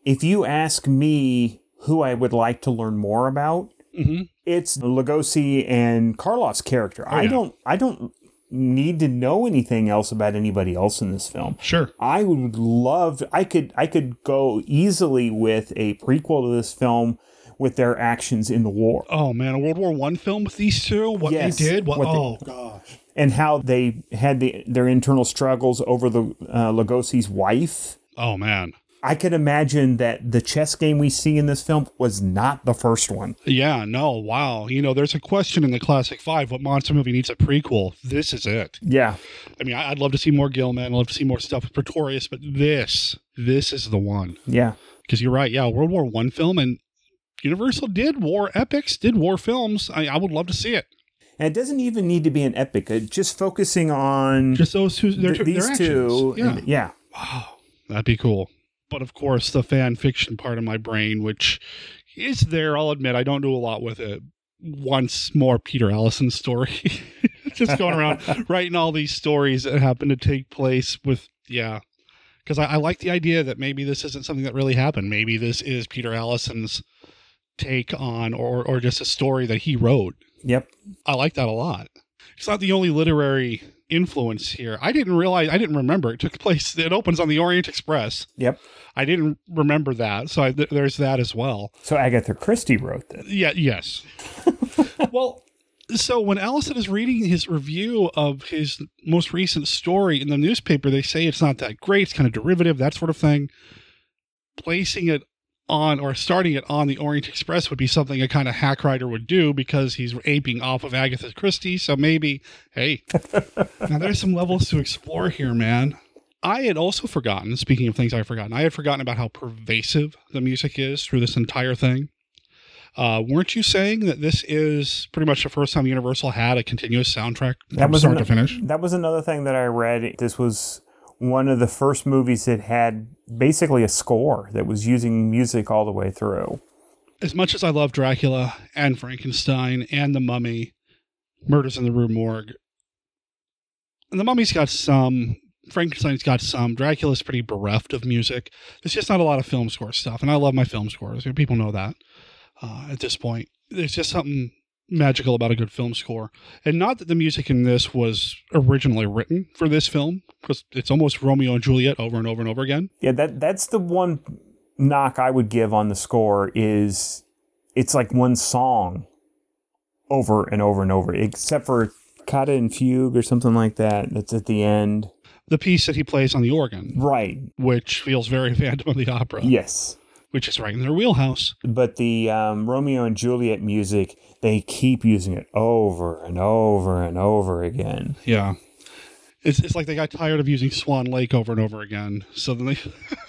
if you ask me who I would like to learn more about, Mhm. it's Lugosi and Karloff's character. Oh, I don't I don't need to know anything else about anybody else in this film. Sure. I would love I could I could go easily with a prequel to this film with their actions in the war. Oh man, a World War One film with these two? What Yes, they did? What? what they- oh gosh. And how they had the, their internal struggles over the uh, Lugosi's wife. Oh man. I could imagine that the chess game we see in this film was not the first one. Yeah, no, wow. You know, there's a question in the Classic Five what monster movie needs a prequel? This is it. Yeah. I mean, I- I'd love to see more Gill-man. I'd love to see more stuff with Pretorius, but this, this is the one. Yeah. Because you're right. Yeah, World War One film and Universal did war epics, did war films. I, I would love to see it. And it doesn't even need to be an epic. uh, Just focusing on just those two, th- these two. Yeah. and- yeah. That'd be cool. But of course, the fan fiction part of my brain, which is there, I'll admit, I don't do a lot with it. Once more, Peter Alison's story. Just going around writing all these stories that happen to take place with, yeah. Because I, I like the idea that maybe this isn't something that really happened. Maybe this is Peter Alison's take on, or, or just a story that he wrote. Yep. I like that a lot. It's not the only literary influence here. I didn't realize, I didn't remember it took place. It opens on the Orient Express. Yep. I didn't remember that, so I, th- there's that as well. So Agatha Christie wrote this. Yeah. Yes. well, so when Alison is reading his review of his most recent story in the newspaper, they say it's not that great. It's kind of derivative, that sort of thing. Placing it on or starting it on the Orient Express would be something a kind of hack writer would do because he's aping off of Agatha Christie. So maybe, hey, now there's some levels to explore here, man. I had also forgotten, speaking of things I've forgotten, I had forgotten about how pervasive the music is through this entire thing. Uh, weren't you saying that this is pretty much the first time Universal had a continuous soundtrack from start ano- to finish? That was another thing that I read. This was one of the first movies that had basically a score that was using music all the way through. As much as I love Dracula and Frankenstein and The Mummy, Murders in the Rue Morgue, The Mummy's got some, Frankenstein's got some, Dracula's pretty bereft of music. There's just not a lot of film score stuff, and I love my film scores. People know that uh, at this point. There's just something magical about a good film score. And not that the music in this was originally written for this film, because it's almost Romeo and Juliet over and over and over again. Yeah, that that's the one knock I would give on the score is it's like one song over and over and over, except for Cata and Fugue or something like that. That's at the end. The piece that he plays on the organ, right? Which feels very Phantom of the Opera. Yes, which is right in their wheelhouse. But the um, Romeo and Juliet music, they keep using it over and over and over again. Yeah. It's, it's like they got tired of using Swan Lake over and over again. So then they,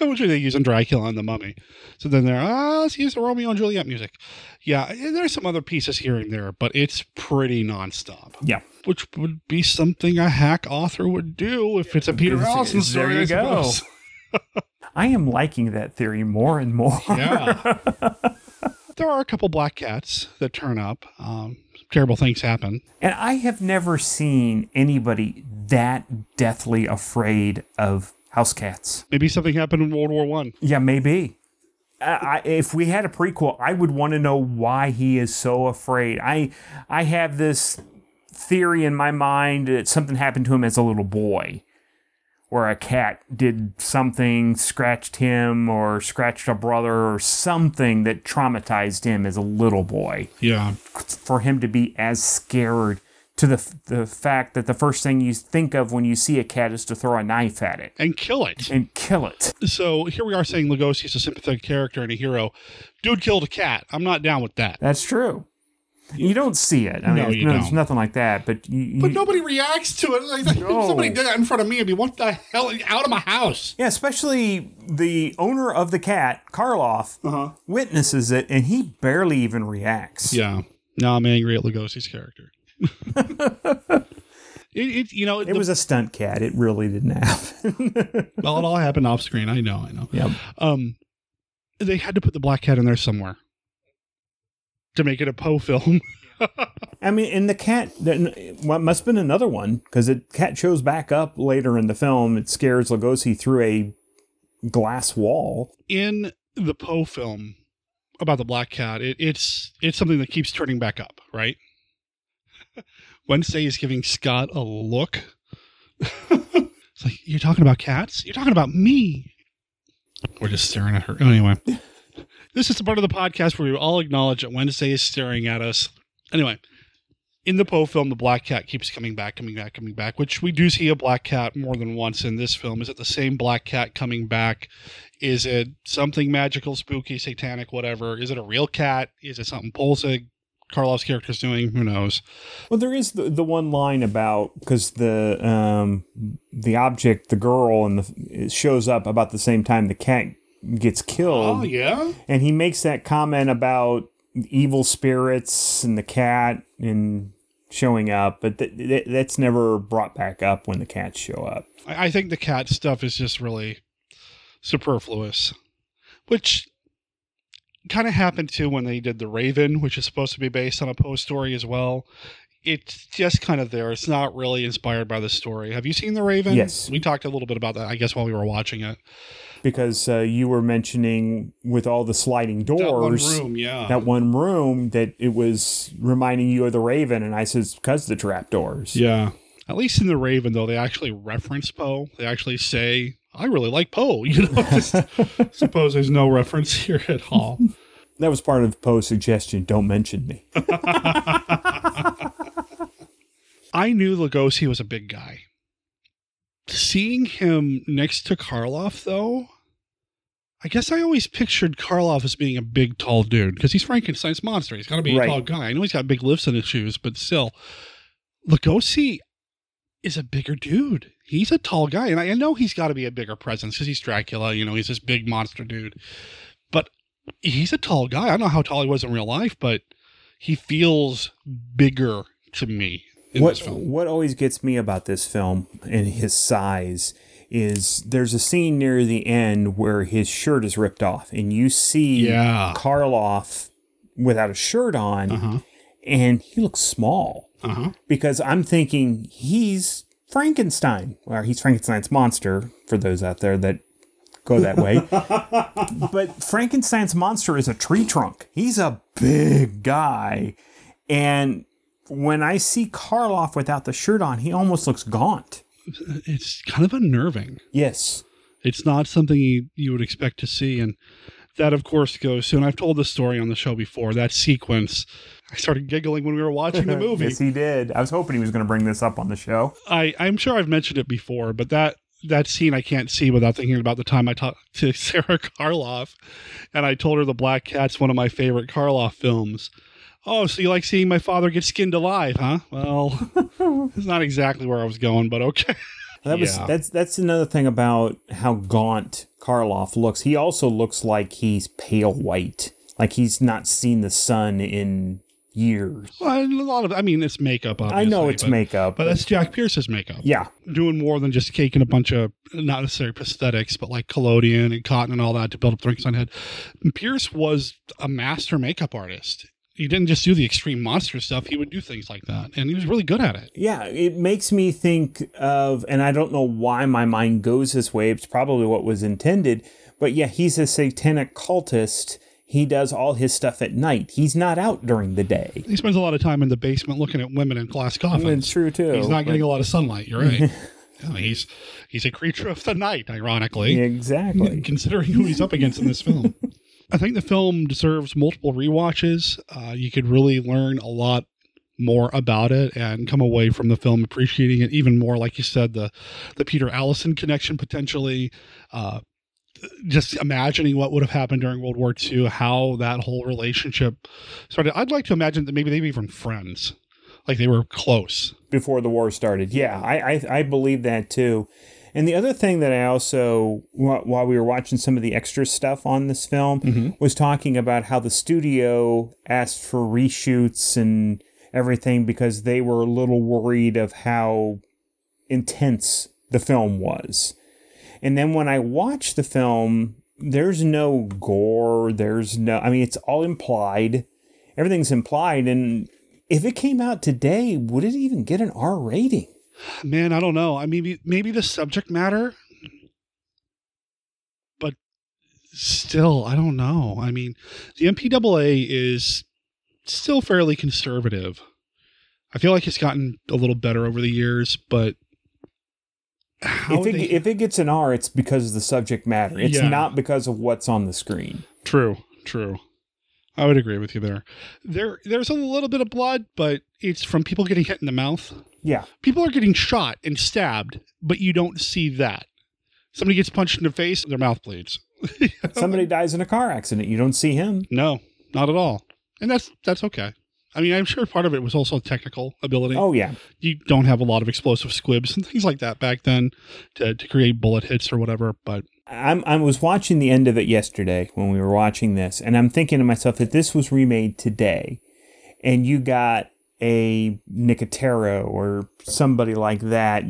which are they using Dracula and the Mummy? So then they're, ah, let's use the Romeo and Juliet music. Yeah, there's some other pieces here and there, but it's pretty nonstop. Yeah. Which would be something a hack author would do if it's a Peter Alison story. There you go. I am liking that theory more and more. Yeah. there are a couple black cats that turn up. Um, terrible things happen. And I have never seen anybody that deathly afraid of house cats. Maybe something happened in World War One. Yeah, maybe. I, if we had a prequel, I would want to know why he is so afraid. I I have this theory in my mind that something happened to him as a little boy where a cat did something, scratched him, or scratched a brother, or something that traumatized him as a little boy. Yeah. For him to be as scared to the the fact that the first thing you think of when you see a cat is to throw a knife at it and kill it and kill it. So here we are saying Lugosi is a sympathetic character and a hero. Dude killed a cat. I'm not down with that. That's true. You don't see it. I mean, No, you it's don't. nothing like that. But you, But nobody reacts to it. Like, if somebody did that in front of me, I'd be, what the hell? Out of my house. Yeah, especially the owner of the cat, Karloff, Uh-huh. witnesses it, and he barely even reacts. Yeah. No, I'm angry at Lugosi's character. it, it, you know, It was a stunt cat. It really didn't happen. well, it all happened off screen. I know, I know. Yep. Um, they had to put the black cat in there somewhere to make it a Poe film. I mean, and the cat, well, must have been another one because the cat shows back up later in the film. It scares Lugosi through a glass wall. in the Poe film about the black cat, it, it's it's something that keeps turning back up, right? Wednesday is giving Scott a look. it's like you're talking about cats. You're talking about me. We're just staring at her. Anyway, this is the part of the podcast where we all acknowledge that Wednesday is staring at us. Anyway, in the Poe film, the black cat keeps coming back, coming back, coming back, which we do see a black cat more than once in this film. Is it the same black cat coming back? Is it something magical, spooky, satanic, whatever? Is it a real cat? Is it something Poelzig, Karloff's character is doing? Who knows? Well, there is the, the one line about because the um the object, the girl, and the it shows up about the same time the cat gets killed. Oh, yeah? and he makes that comment about evil spirits and the cat and showing up, but th- th- that's never brought back up when the cats show up. I, I think the cat stuff is just really superfluous, which kind of happened too when they did The Raven, which is supposed to be based on a Poe story as well. It's just kind of there. It's not really inspired by the story. Have you seen The Raven? Yes. We talked a little bit about that, I guess, while we were watching it. Because uh, you were mentioning with all the sliding doors, that one room, yeah. that one room that it was reminding you of the Raven, and I said it's because the trap doors. Yeah. At least in The Raven, though, they actually reference Poe. They actually say, I really like Poe. You know, just suppose there's no reference here at all. That was part of Poe's suggestion. Don't mention me. I knew Lugosi was a big guy. Seeing him next to Karloff, though, I guess I always pictured Karloff as being a big, tall dude because he's Frankenstein's monster. He's got to be Right. a tall guy. I know he's got big lifts in his shoes, but still, Lugosi is a bigger dude. He's a tall guy, and I, I know he's got to be a bigger presence because he's Dracula. You know, he's this big monster dude. But he's a tall guy. I don't know how tall he was in real life, but he feels bigger to me in what this film. what always gets me about this film and his size is there's a scene near the end where his shirt is ripped off and you see Yeah. Karloff without a shirt on Uh-huh. and he looks small Uh-huh. because I'm thinking he's Frankenstein or he's Frankenstein's monster for those out there that go that way but Frankenstein's monster is a tree trunk he's a big guy And when I see Karloff without the shirt on, he almost looks gaunt. It's kind of unnerving. Yes. It's not something you, you would expect to see. And that, of course, goes to, and I've told this story on the show before, that sequence. I started giggling when we were watching the movie. yes, he did. I was hoping he was going to bring this up on the show. I, I'm sure I've mentioned it before, but that that scene I can't see without thinking about the time I talked to Sarah Karloff, and I told her The Black Cat's one of my favorite Karloff films. Oh, so you like seeing my father get skinned alive, huh? Well, it's not exactly where I was going, but okay. That was Yeah. that's that's another thing about how gaunt Karloff looks. He also looks like he's pale white, like he's not seen the sun in years. Well, a lot of, I mean, it's makeup. Obviously, I know it's but- makeup, but that's Jack Pierce's makeup. Yeah. doing more than just caking a bunch of not necessarily prosthetics, but like collodion and cotton and all that to build up the wrinkles on head. Pierce was a master makeup artist. He didn't just do the extreme monster stuff; he would do things like that, and he was really good at it. Yeah, it makes me think of, and I don't know why my mind goes this way. It's probably what was intended, but yeah, he's a satanic cultist. He does all his stuff at night. He's not out during the day. He spends a lot of time in the basement looking at women in glass coffins. It's true too. He's not getting a lot of sunlight. You're right. He's he's a creature of the night, ironically. Exactly. Considering who he's up against in this film. I think the film deserves multiple rewatches. Uh, you could really learn a lot more about it and come away from the film appreciating it even more. Like you said, the the Peter Alison connection potentially. Uh, just imagining what would have happened during World War II, how that whole relationship started. I'd like to imagine that maybe they were even friends, like they were close. before the war started. Yeah, I, I I believe that too. And the other thing that I also, while we were watching some of the extra stuff on this film, mm-hmm. was talking about how the studio asked for reshoots and everything because they were a little worried of how intense the film was. And then when I watched the film, there's no gore. There's no, I mean, it's all implied. Everything's implied. And if it came out today, would it even get an R rating? Man, I don't know. I mean, maybe the subject matter, but still, I don't know. I mean, the MPAA is still fairly conservative. I feel like it's gotten a little better over the years, but if it, they- if it gets an R, it's because of the subject matter. It's Yeah. not because of what's on the screen. True, true. I would agree with you there. There, there's a little bit of blood, but it's from people getting hit in the mouth. Yeah. People are getting shot and stabbed, but you don't see that. Somebody gets punched in the face, their mouth bleeds. Somebody dies in a car accident. You don't see him. No, not at all. And that's that's okay. I mean, I'm sure part of it was also technical ability. Oh, yeah. You don't have a lot of explosive squibs and things like that back then to, to create bullet hits or whatever, but I'm, I was watching the end of it yesterday when we were watching this, and I'm thinking to myself that this was remade today, and you got a Nicotero or somebody like that,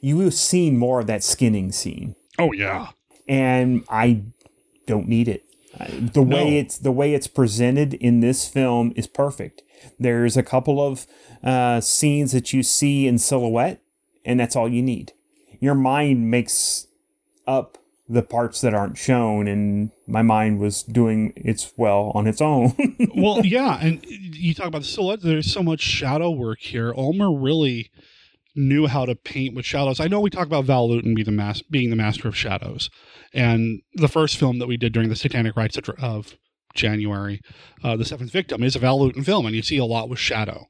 you would have seen more of that skinning scene. Oh yeah, and I don't need it. The way No. it's the way it's presented in this film is perfect. There's a couple of uh, scenes that you see in silhouette, and that's all you need. Your mind makes up the parts that aren't shown, and my mind was doing its well on its own. well, yeah, and you talk about the silhouette. There's so much shadow work here. Ulmer really knew how to paint with shadows. I know we talk about Val Lewton the mas- being the master of shadows, and the first film that we did during the Satanic Rites of January, uh, the Seventh Victim, is a Val Lewton film, and you see a lot with shadow.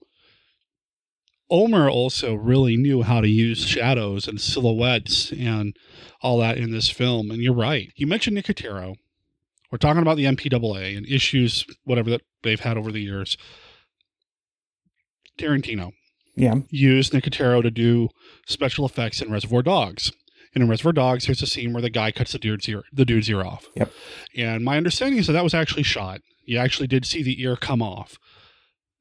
Ulmer also really knew how to use shadows and silhouettes and all that in this film. And you're right. You mentioned Nicotero. We're talking about the MPAA and issues, whatever that they've had over the years. Tarantino yeah. used Nicotero to do special effects in Reservoir Dogs. In Reservoir Dogs, here's a scene where the guy cuts the dude's ear, the dude's ear off. Yep. And my understanding is that that was actually shot. You actually did see the ear come off.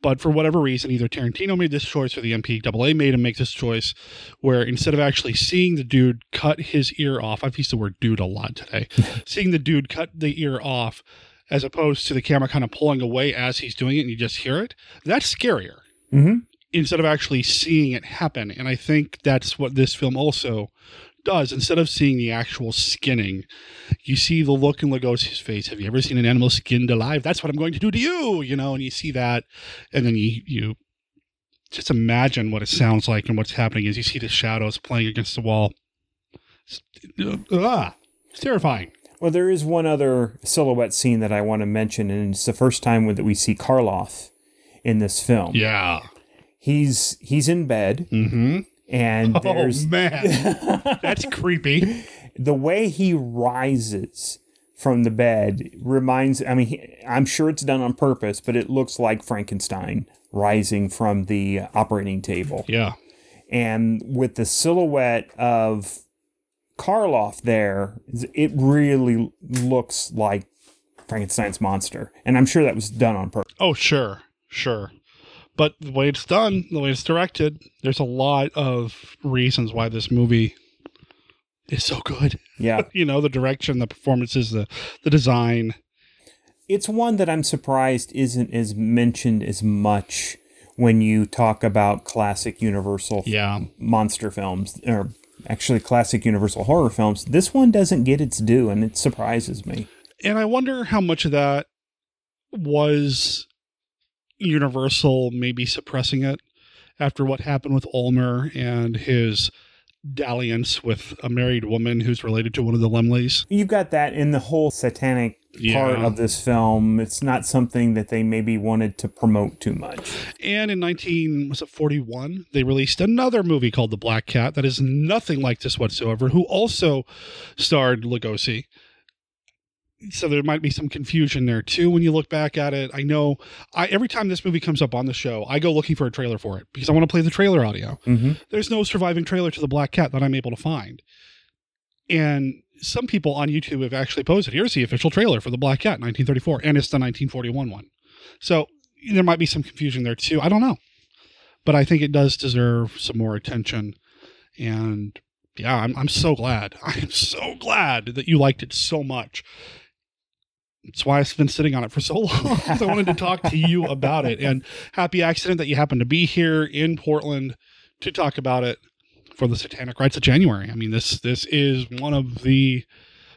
But for whatever reason, either Tarantino made this choice or the MPAA made him make this choice where instead of actually seeing the dude cut his ear off, I've used the word dude a lot today, seeing the dude cut the ear off as opposed to the camera kind of pulling away as he's doing it and you just hear it, that's scarier Mm-hmm. instead of actually seeing it happen. And I think that's what this film also does, instead of seeing the actual skinning, you see the look in Lugosi's face. Have you ever seen an animal skinned alive? That's what I'm going to do to you, you know, and you see that, and then you, you just imagine what it sounds like and what's happening as you see the shadows playing against the wall. It's, ah, it's terrifying. Well, there is one other silhouette scene that I want to mention, and it's the first time that we see Karloff in this film. Yeah. He's he's in bed, mm-hmm. And Oh, there's man. That's creepy. The way he rises from the bed reminds. I mean, he, I'm sure it's done on purpose, but it looks like Frankenstein rising from the operating table. Yeah. And with the silhouette of Karloff there, it really looks like Frankenstein's monster. And I'm sure that was done on purpose. Oh, sure, sure. But the way it's done, the way it's directed, there's a lot of reasons why this movie is so good. Yeah. you know, the direction, the performances, the the design. It's one that I'm surprised isn't as mentioned as much when you talk about classic Universal yeah. monster films or actually classic Universal horror films. This one doesn't get its due and it surprises me. And I wonder how much of that was Universal maybe suppressing it after what happened with Ulmer and his dalliance with a married woman who's related to one of the Laemmles. You've got that in the whole satanic part Yeah. of this film. It's not something that they maybe wanted to promote too much. And in 19 was it 41, they released another movie called The Black Cat that is nothing like this whatsoever, who also starred Lugosi. So there might be some confusion there too when you look back at it. I know I every time this movie comes up on the show, I go looking for a trailer for it because I want to play the trailer audio. Mm-hmm. There's no surviving trailer to The Black Cat that I'm able to find. And some people on YouTube have actually posted, here's the official trailer for The Black Cat 1934 and it's the 1941 one. So there might be some confusion there too. I don't know. But I think it does deserve some more attention. And yeah, I'm, I'm so glad. I am so glad that you liked it so much. It's why I've been sitting on it for so long. I wanted to talk to you about it. And happy accident that you happen to be here in Portland to talk about it for the Satanic Rites of January. I mean, this this is one of the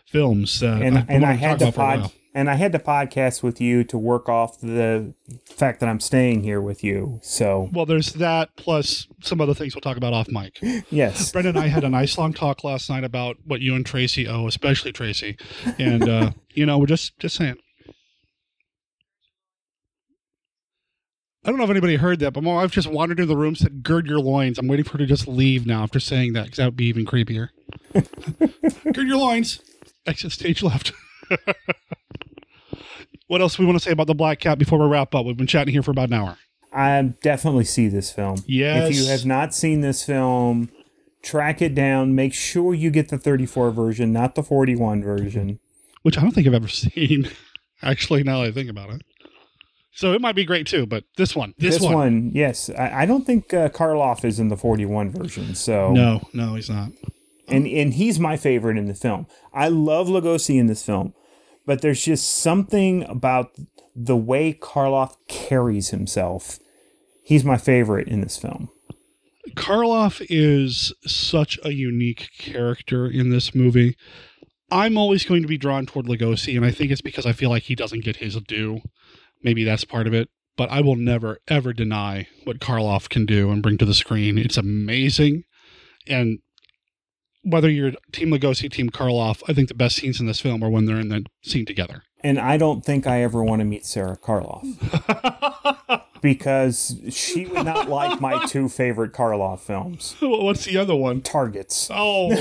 films that and I've been and I had to about for a pod. And I had to podcast with you to work off the fact that I'm staying here with you. So Well, there's that plus some other things we'll talk about off mic. yes, Brenda and I had a nice long talk last night about what you and Tracy owe, especially Tracy. And uh, you know, we're just just saying. I don't know if anybody heard that, but my wife just wandered into the room, said, "Gird your loins." I'm waiting for her to just leave now after saying that, because that would be even creepier. Gird your loins. Exit stage left. what else we want to say about the Black Cat before we wrap up? We've been chatting here for about an hour. I definitely see this film. Yes. If you have not seen this film, track it down. Make sure you get the 34 version, not the 41 version. which I don't think I've ever seen. Actually, now that I think about it, so it might be great too. But this one, this, one, yes. I, I don't think uh, Karloff is in the 41 version. So no, no, he's not. and and he's my favorite in the film. I love Lugosi in this film, but there's just something about the way Karloff carries himself. He's my favorite in this film. Karloff is such a unique character in this movie. I'm always going to be drawn toward Lugosi, and I think it's because I feel like he doesn't get his due. Maybe that's part of it. But I will never, ever deny what Karloff can do and bring to the screen. It's amazing. And whether you're Team Lugosi, Team Karloff, I think the best scenes in this film are when they're in the scene together. And I don't think I ever want to meet Sarah Karloff. because she would not like my two favorite Karloff films. What's the other one? Targets. Oh,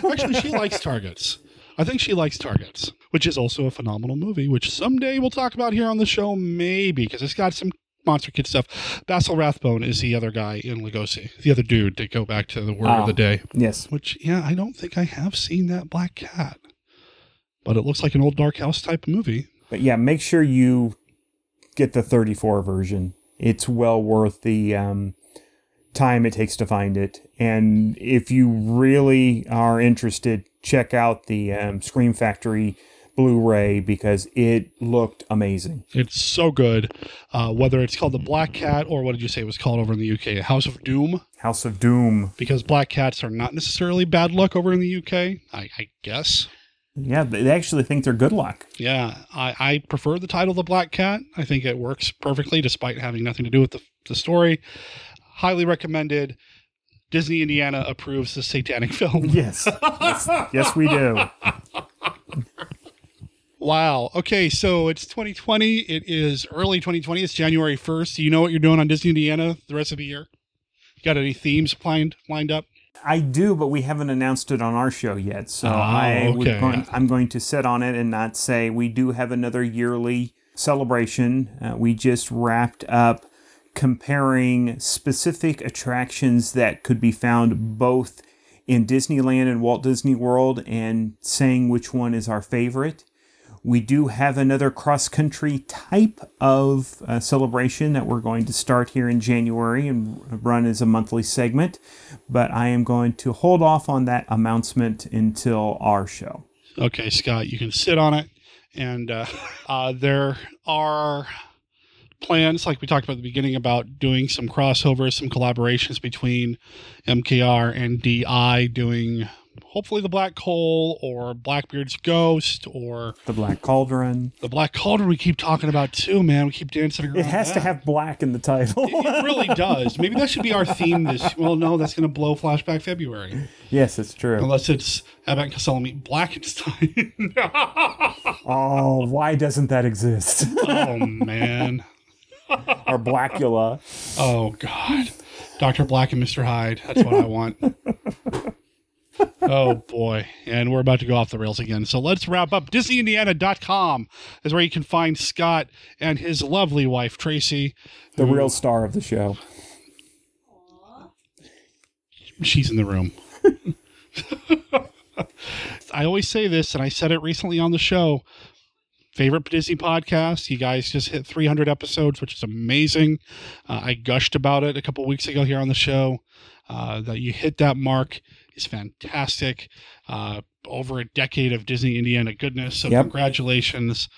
actually, she likes Targets. I think she likes Targets, which is also a phenomenal movie, which someday we'll talk about here on the show, maybe, because it's got some Monster Kid stuff. Basil Rathbone is the other guy in Lugosi, the other dude to go back to the word Ah, of the day. Yes. Which, yeah, I don't think I have seen that Black Cat, but it looks like an old Dark House type movie. But yeah, make sure you get the 34 version. It's well worth the um, time it takes to find it. And if you really are interested, check out the um, Scream Factory Blu-ray because it looked amazing. It's so good. Uh, whether it's called the Black Cat or what did you say it was called over in the UK? House of Doom. House of Doom. Because black cats are not necessarily bad luck over in the UK, I, I guess. Yeah, they actually think they're good luck. Yeah, I, I prefer the title The Black Cat. I think it works perfectly despite having nothing to do with the, the story. Highly recommended. Disney Indiana approves the satanic film. Yes. yes, yes, we do. Wow. Okay, so it's 2020. It is early 2020. It's January 1st. Do you know what you're doing on Disney Indiana the rest of the year? You got any themes lined lined up? I do, but we haven't announced it on our show yet. So Oh, I would okay. going, I'm going to sit on it and not say we do have another yearly celebration. Uh, we just wrapped up comparing specific attractions that could be found both in Disneyland and Walt Disney World and saying which one is our favorite. We do have another cross country type of uh, celebration that we're going to start here in January and run as a monthly segment, but I am going to hold off on that announcement until our show. Okay, Scott, you can sit on it. And uh, uh, there are plans, like we talked about at the beginning, about doing some crossovers, some collaborations between MKR and DI, doing hopefully the Black Hole or Blackbeard's Ghost or The Black Cauldron. the Black Cauldron. We keep talking about too, man. We keep dancing around. It has to have black in the title. It really does. Maybe that should be our theme this. Well, no, that's going to blow Flashback February. yes, it's true. Unless it's Abbott and Costello meet Blackenstein. Oh, why doesn't that exist? oh man. or Blacula. Oh God. Dr. Black and Mr. Hyde. That's what I want. Oh boy. And we're about to go off the rails again. So let's wrap up. DisneyIndiana.com is where you can find Scott and his lovely wife, Tracy. The who- real star of the show. she's in the room. I always say this, and I said it recently on the show. Favorite Disney podcast. You guys just hit 300 episodes, which is amazing. Uh, I gushed about it a couple weeks ago here on the show. Uh, that you hit that mark is fantastic. Uh, over a decade of Disney Indiana goodness. So Yep. congratulations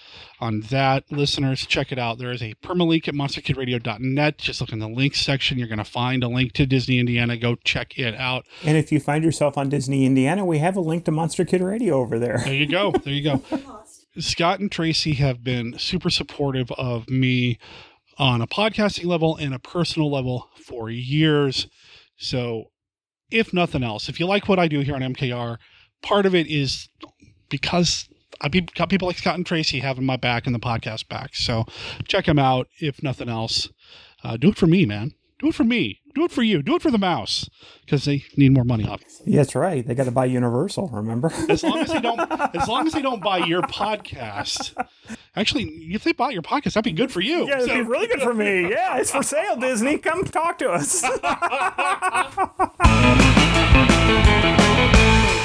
on that, listeners. Check it out. There is a permalink at monsterkidradio.net. Just look in the links section. You're going to find a link to Disney Indiana. Go check it out. And if you find yourself on Disney Indiana, we have a link to Monster Kid Radio over there. There you go. There you go. Scott and Tracy have been super supportive of me on a podcasting level and a personal level for years. So, if nothing else, if you like what I do here on MKR, part of it is because I be- got people like Scott and Tracy having my back and the podcast back. So, check them out. If nothing else, uh, do it for me, man. Do it for me. Do it for you. Do it for the mouse because they need more money, obviously. That's right. They got to buy Universal, remember? As long as they don't, as long as they don't buy your podcast. Actually, if they bought your podcast, that'd be good for you. Yeah, it'd be really good for me. Yeah, it's for sale, Disney. Come talk to us.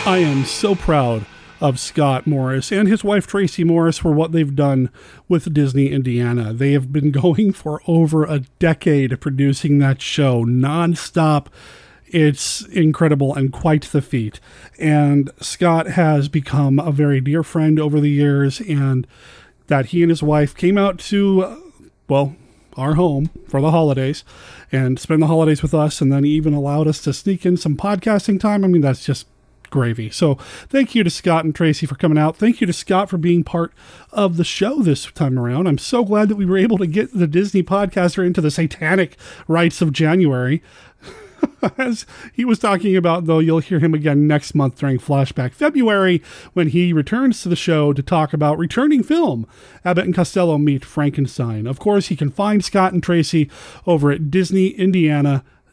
I am so proud of Scott Morris and his wife Tracy Morris for what they've done with Disney Indiana. They have been going for over a decade producing that show nonstop. It's incredible and quite the feat. And Scott has become a very dear friend over the years, and that he and his wife came out to, uh, well, our home for the holidays and spend the holidays with us, and then even allowed us to sneak in some podcasting time. I mean, that's just gravy. So thank you to Scott and Tracy for coming out. Thank you to Scott for being part of the show this time around. I'm so glad that we were able to get the Disney podcaster into the satanic rites of January. As he was talking about, though, you'll hear him again next month during Flashback February when he returns to the show to talk about returning film. Abbott and Costello meet Frankenstein. Of course, he can find Scott and Tracy over at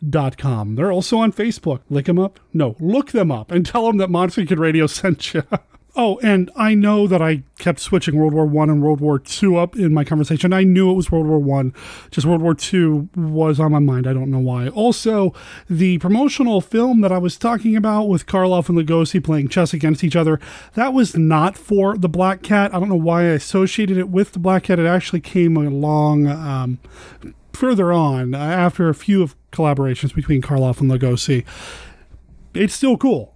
DisneyIndiana.com. They're also on Facebook. Lick them up? No, look them up and tell them that Monster Kid Radio sent you. Oh, and I know that I kept switching World War One and World War Two up in my conversation. I knew it was World War One, just World War Two was on my mind. I don't know why. Also, the promotional film that I was talking about with Karloff and Lugosi playing chess against each other, that was not for the Black Cat. I don't know why I associated it with the Black Cat. It actually came along um, further on uh, after a few of collaborations between Karloff and Lugosi. It's still cool,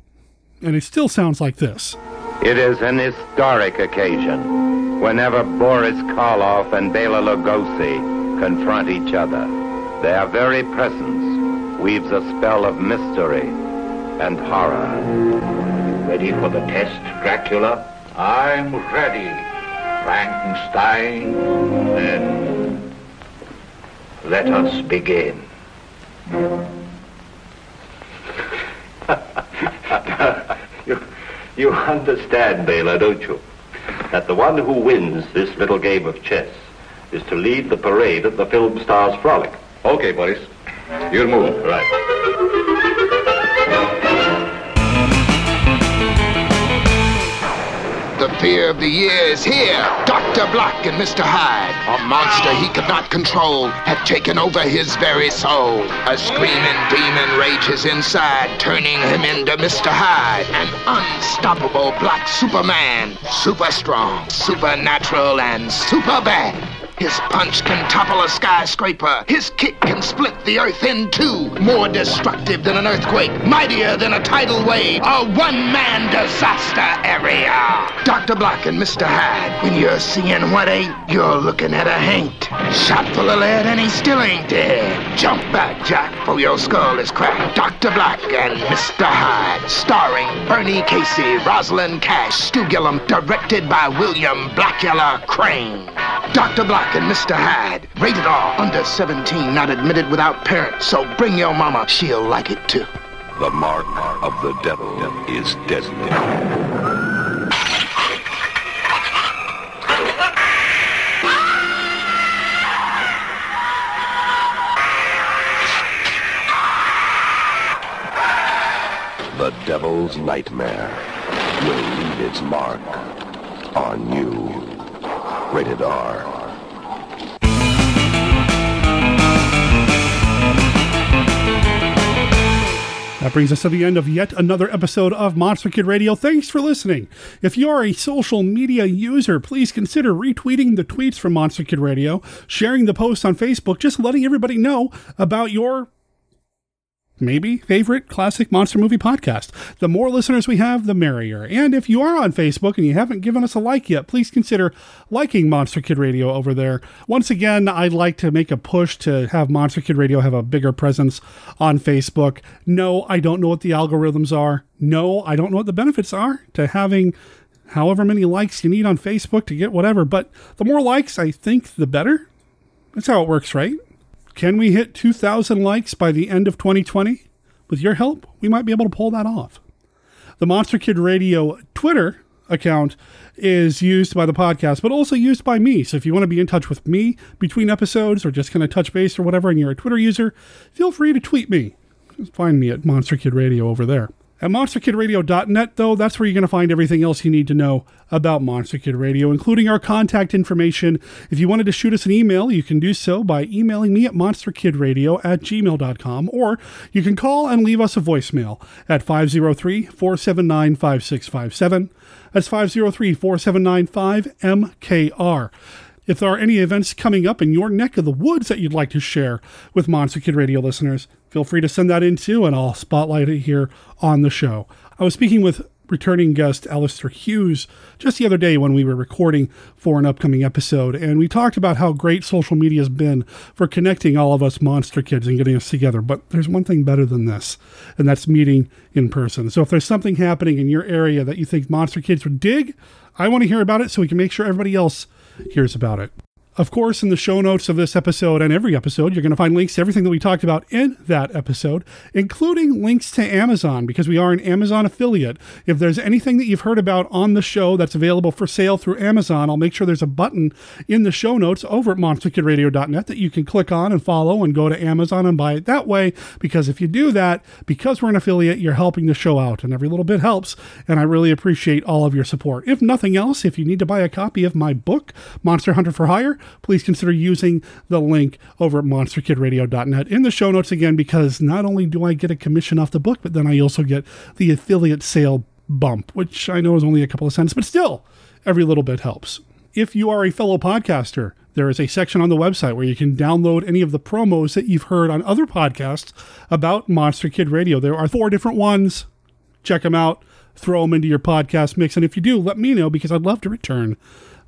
and it still sounds like this. It is an historic occasion whenever Boris Karloff and Bela Lugosi confront each other. Their very presence weaves a spell of mystery and horror. Ready for the test, Dracula? I'm ready, Frankenstein. Then let us begin. You, you understand, Bela, don't you? That the one who wins this little game of chess is to lead the parade at the Film Stars Frolic. Okay, Boris. You'll move. Right. The fear of the year is here. Dr. Black and Mr. Hyde, a monster he could not control, have taken over his very soul. A screaming demon rages inside, turning him into Mr. Hyde, an unstoppable black Superman. Super strong, supernatural, and super bad. His punch can topple a skyscraper. His kick can split the earth in two. More destructive than an earthquake, mightier than a tidal wave. A one-man disaster area. Dr. Black and Mr. Hyde, when you're seeing what ain't, you're looking at a haint. Shot full of lead and he still ain't dead. Jump back, Jack, for your skull is cracked. Dr. Black and Mr. Hyde, starring Bernie Casey, Rosalind Cash, Stu Gilliam, directed by William Blacula Crain. Dr. Black and Mr. Hyde, rated R, under 17, not admitted without parents. So bring your mama, she'll like it too. The mark of the devil is deadly. The devil's nightmare will leave its mark on you. Rated R. That brings us to the end of yet another episode of Monster Kid Radio. Thanks for listening. If you are a social media user, please consider retweeting the tweets from Monster Kid Radio, sharing the posts on Facebook, just letting everybody know about your maybe favorite classic monster movie podcast. The more listeners we have, the merrier. And if you are on Facebook and you haven't given us a like yet, please consider liking Monster Kid Radio over there. Once again, I'd like to make a push to have Monster Kid Radio have a bigger presence on Facebook. No, I don't know what the algorithms are. No, I don't know what the benefits are to having however many likes you need on Facebook to get whatever, but the more likes, I think, the better. That's how it works, right? Can we hit 2,000 likes by the end of 2020? With your help, we might be able to pull that off. The Monster Kid Radio Twitter account is used by the podcast, but also used by me. So if you want to be in touch with me between episodes or just kind of touch base or whatever, and you're a Twitter user, feel free to tweet me. Just find me at Monster Kid Radio over there. At monsterkidradio.net, though, that's where you're going to find everything else you need to know about Monster Kid Radio, including our contact information. If you wanted to shoot us an email, you can do so by emailing me at monsterkidradio at gmail.com, or you can call and leave us a voicemail at 503 479 5657. That's 503 479 5MKR. If there are any events coming up in your neck of the woods that you'd like to share with Monster Kid Radio listeners, feel free to send that in too, and I'll spotlight it here on the show. I was speaking with returning guest Alistair Hughes just the other day when we were recording for an upcoming episode, and we talked about how great social media has been for connecting all of us monster kids and getting us together. But there's one thing better than this, and that's meeting in person. So if there's something happening in your area that you think monster kids would dig, I want to hear about it so we can make sure everybody else hears about it. Of course, in the show notes of this episode and every episode, you're going to find links to everything that we talked about in that episode, including links to Amazon, because we are an Amazon affiliate. If there's anything that you've heard about on the show that's available for sale through Amazon, I'll make sure there's a button in the show notes over at monsterkidradio.net that you can click on and follow and go to Amazon and buy it that way. Because if you do that, because we're an affiliate, you're helping the show out, and every little bit helps. And I really appreciate all of your support. If nothing else, if you need to buy a copy of my book, Monster Hunter for Hire, please consider using the link over at monsterkidradio.net in the show notes again, because not only do I get a commission off the book, but then I also get the affiliate sale bump, which I know is only a couple of cents, but still, every little bit helps. If you are a fellow podcaster, there is a section on the website where you can download any of the promos that you've heard on other podcasts about Monster Kid Radio. There are four different ones. Check them out. throw them into your podcast mix. And if you do, let me know because I'd love to return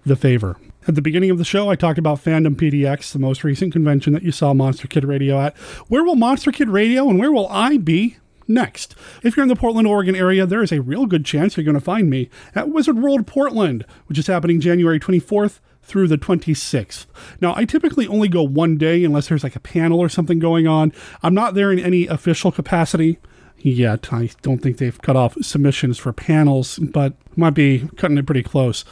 the favor. At the beginning of the show, I talked about Fandom PDX, the most recent convention that you saw Monster Kid Radio at. Where will Monster Kid Radio and where will I be next? If you're in the Portland, Oregon area, there is a real good chance you're going to find me at Wizard World Portland, which is happening January 24th through the 26th. Now, I typically only go one day unless there's like a panel or something going on. I'm not there in any official capacity yet. I don't think they've cut off submissions for panels, but might be cutting it pretty close.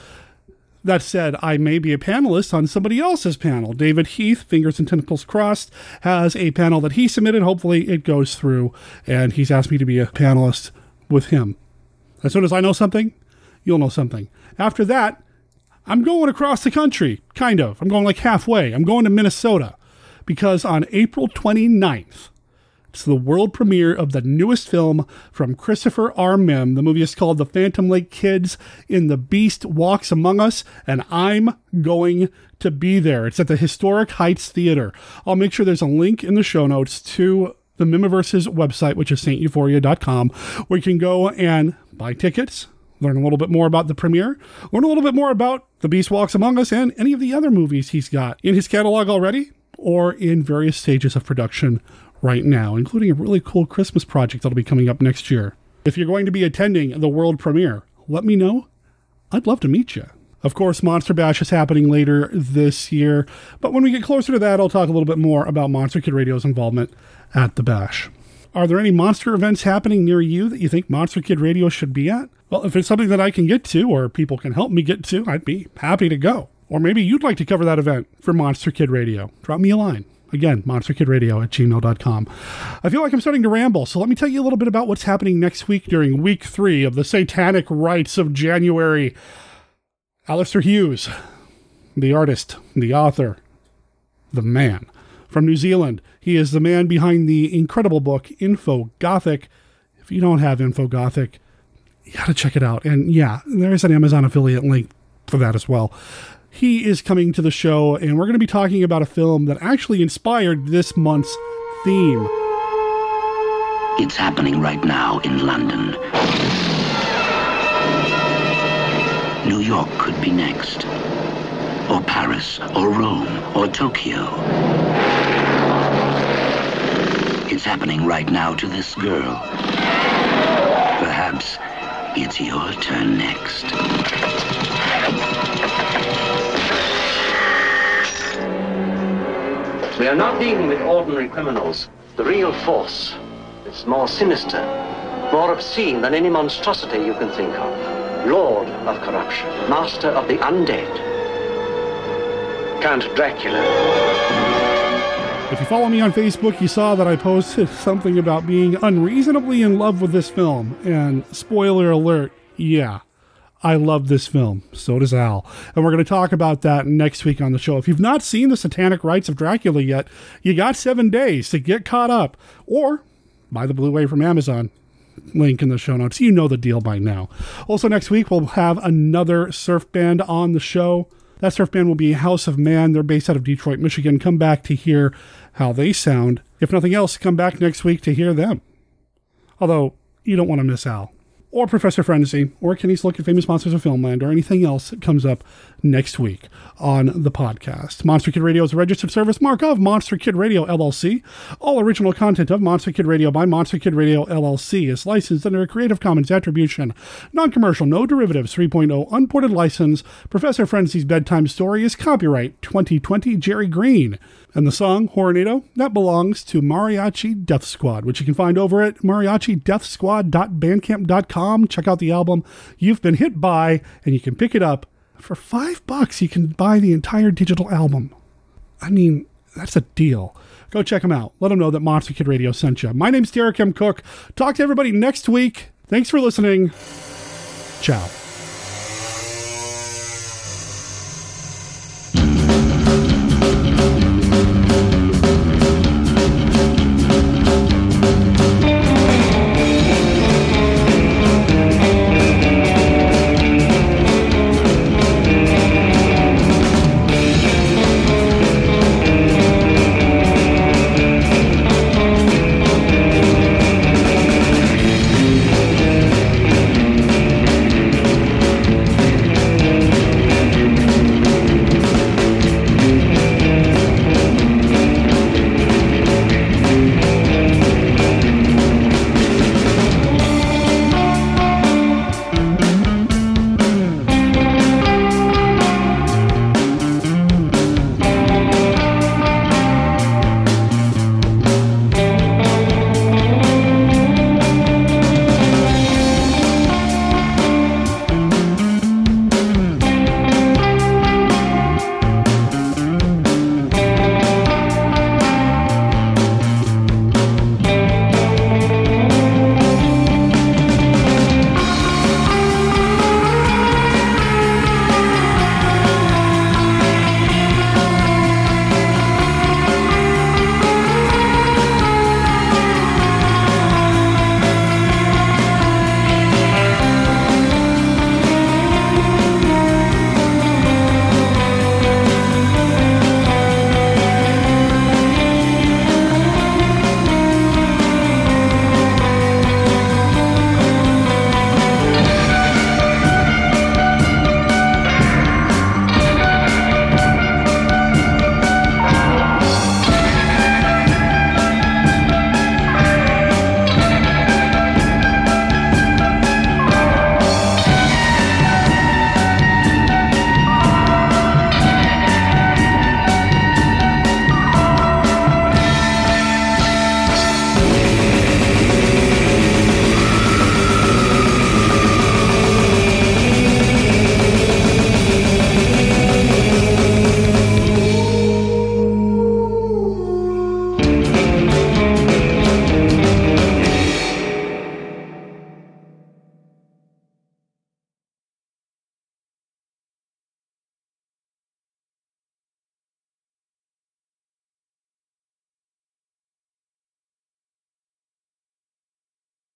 That said, I may be a panelist on somebody else's panel. David Heath, Fingers and Tentacles Crossed, has a panel that he submitted. Hopefully, it goes through, and he's asked me to be a panelist with him. As soon as I know something, you'll know something. After that, I'm going across the country, kind of. I'm going like halfway. I'm going to Minnesota because on April 29th, it's the world premiere of the newest film from Christopher R. Mihm. The movie is called The Phantom Lake Kids in the Beast Walks Among Us, and I'm going to be there. It's at the Historic Heights Theater. I'll make sure there's a link in the show notes to the Mihmiverse's website, which is sainteuphoria.com, where you can go and buy tickets, learn a little bit more about the premiere, learn a little bit more about The Beast Walks Among Us and any of the other movies he's got in his catalog already or in various stages of production right now, including a really cool Christmas project that'll be coming up next year. If you're going to be attending the world premiere, let me know. I'd love to meet you. Of course, Monster Bash is happening later this year, but when we get closer to that, I'll talk a little bit more about Monster Kid Radio's involvement at the Bash. Are there any monster events happening near you that you think Monster Kid Radio should be at? Well, if it's something that I can get to or people can help me get to, I'd be happy to go. Or maybe you'd like to cover that event for Monster Kid Radio. Drop me a line. Again, monsterkidradio at gmail.com. I feel like I'm starting to ramble, so let me tell you a little bit about what's happening next week during week three of the Satanic Rites of January. Alistair Hughes, the artist, the author, the man from New Zealand. He is the man behind the incredible book Infogothic. If you don't have Infogothic, you got to check it out. And yeah, there is an Amazon affiliate link for that as well he is coming to the show, and we're going to be talking about a film that actually inspired this month's theme. It's happening right now in London. New York could be next. Or Paris, or Rome, or Tokyo. It's happening right now to this girl. Perhaps it's your turn next. We are not dealing with ordinary criminals. The real force is more sinister, more obscene than any monstrosity you can think of. Lord of corruption, master of the undead. Count Dracula. If you follow me on Facebook, you saw that I posted something about being unreasonably in love with this film. And spoiler alert, yeah, I love this film. So does Al. And we're going to talk about that next week on the show. If you've not seen The Satanic Rites of Dracula yet, you got seven days to get caught up or buy the Blu ray from Amazon. Link in the show notes. You know the deal by now. Also, next week, we'll have another surf band on the show. That surf band will be House of Man. They're based out of Detroit, Michigan. Come back to hear how they sound. If nothing else, come back next week to hear them. Although, you don't want to miss Al or Professor Frenzy, or Kenny's Look at Famous Monsters of Filmland, or anything else that comes up next week on the podcast. Monster Kid Radio is a registered service mark of Monster Kid Radio LLC. All original content of Monster Kid Radio by Monster Kid Radio LLC is licensed under a Creative Commons Attribution, non-commercial, no derivatives 3.0 unported license. Professor Frenzy's bedtime story is copyright 2020 Jerry Green. And the song, Hornado, that belongs to Mariachi Death Squad, which you can find over at mariachideathsquad.bandcamp.com. Check out the album You've Been Hit By, and you can pick it up. For five bucks, you can buy the entire digital album. I mean, that's a deal. Go check them out. Let them know that Monster Kid Radio sent you. My name's Derek M. Koch. Talk to everybody next week. Thanks for listening. Ciao.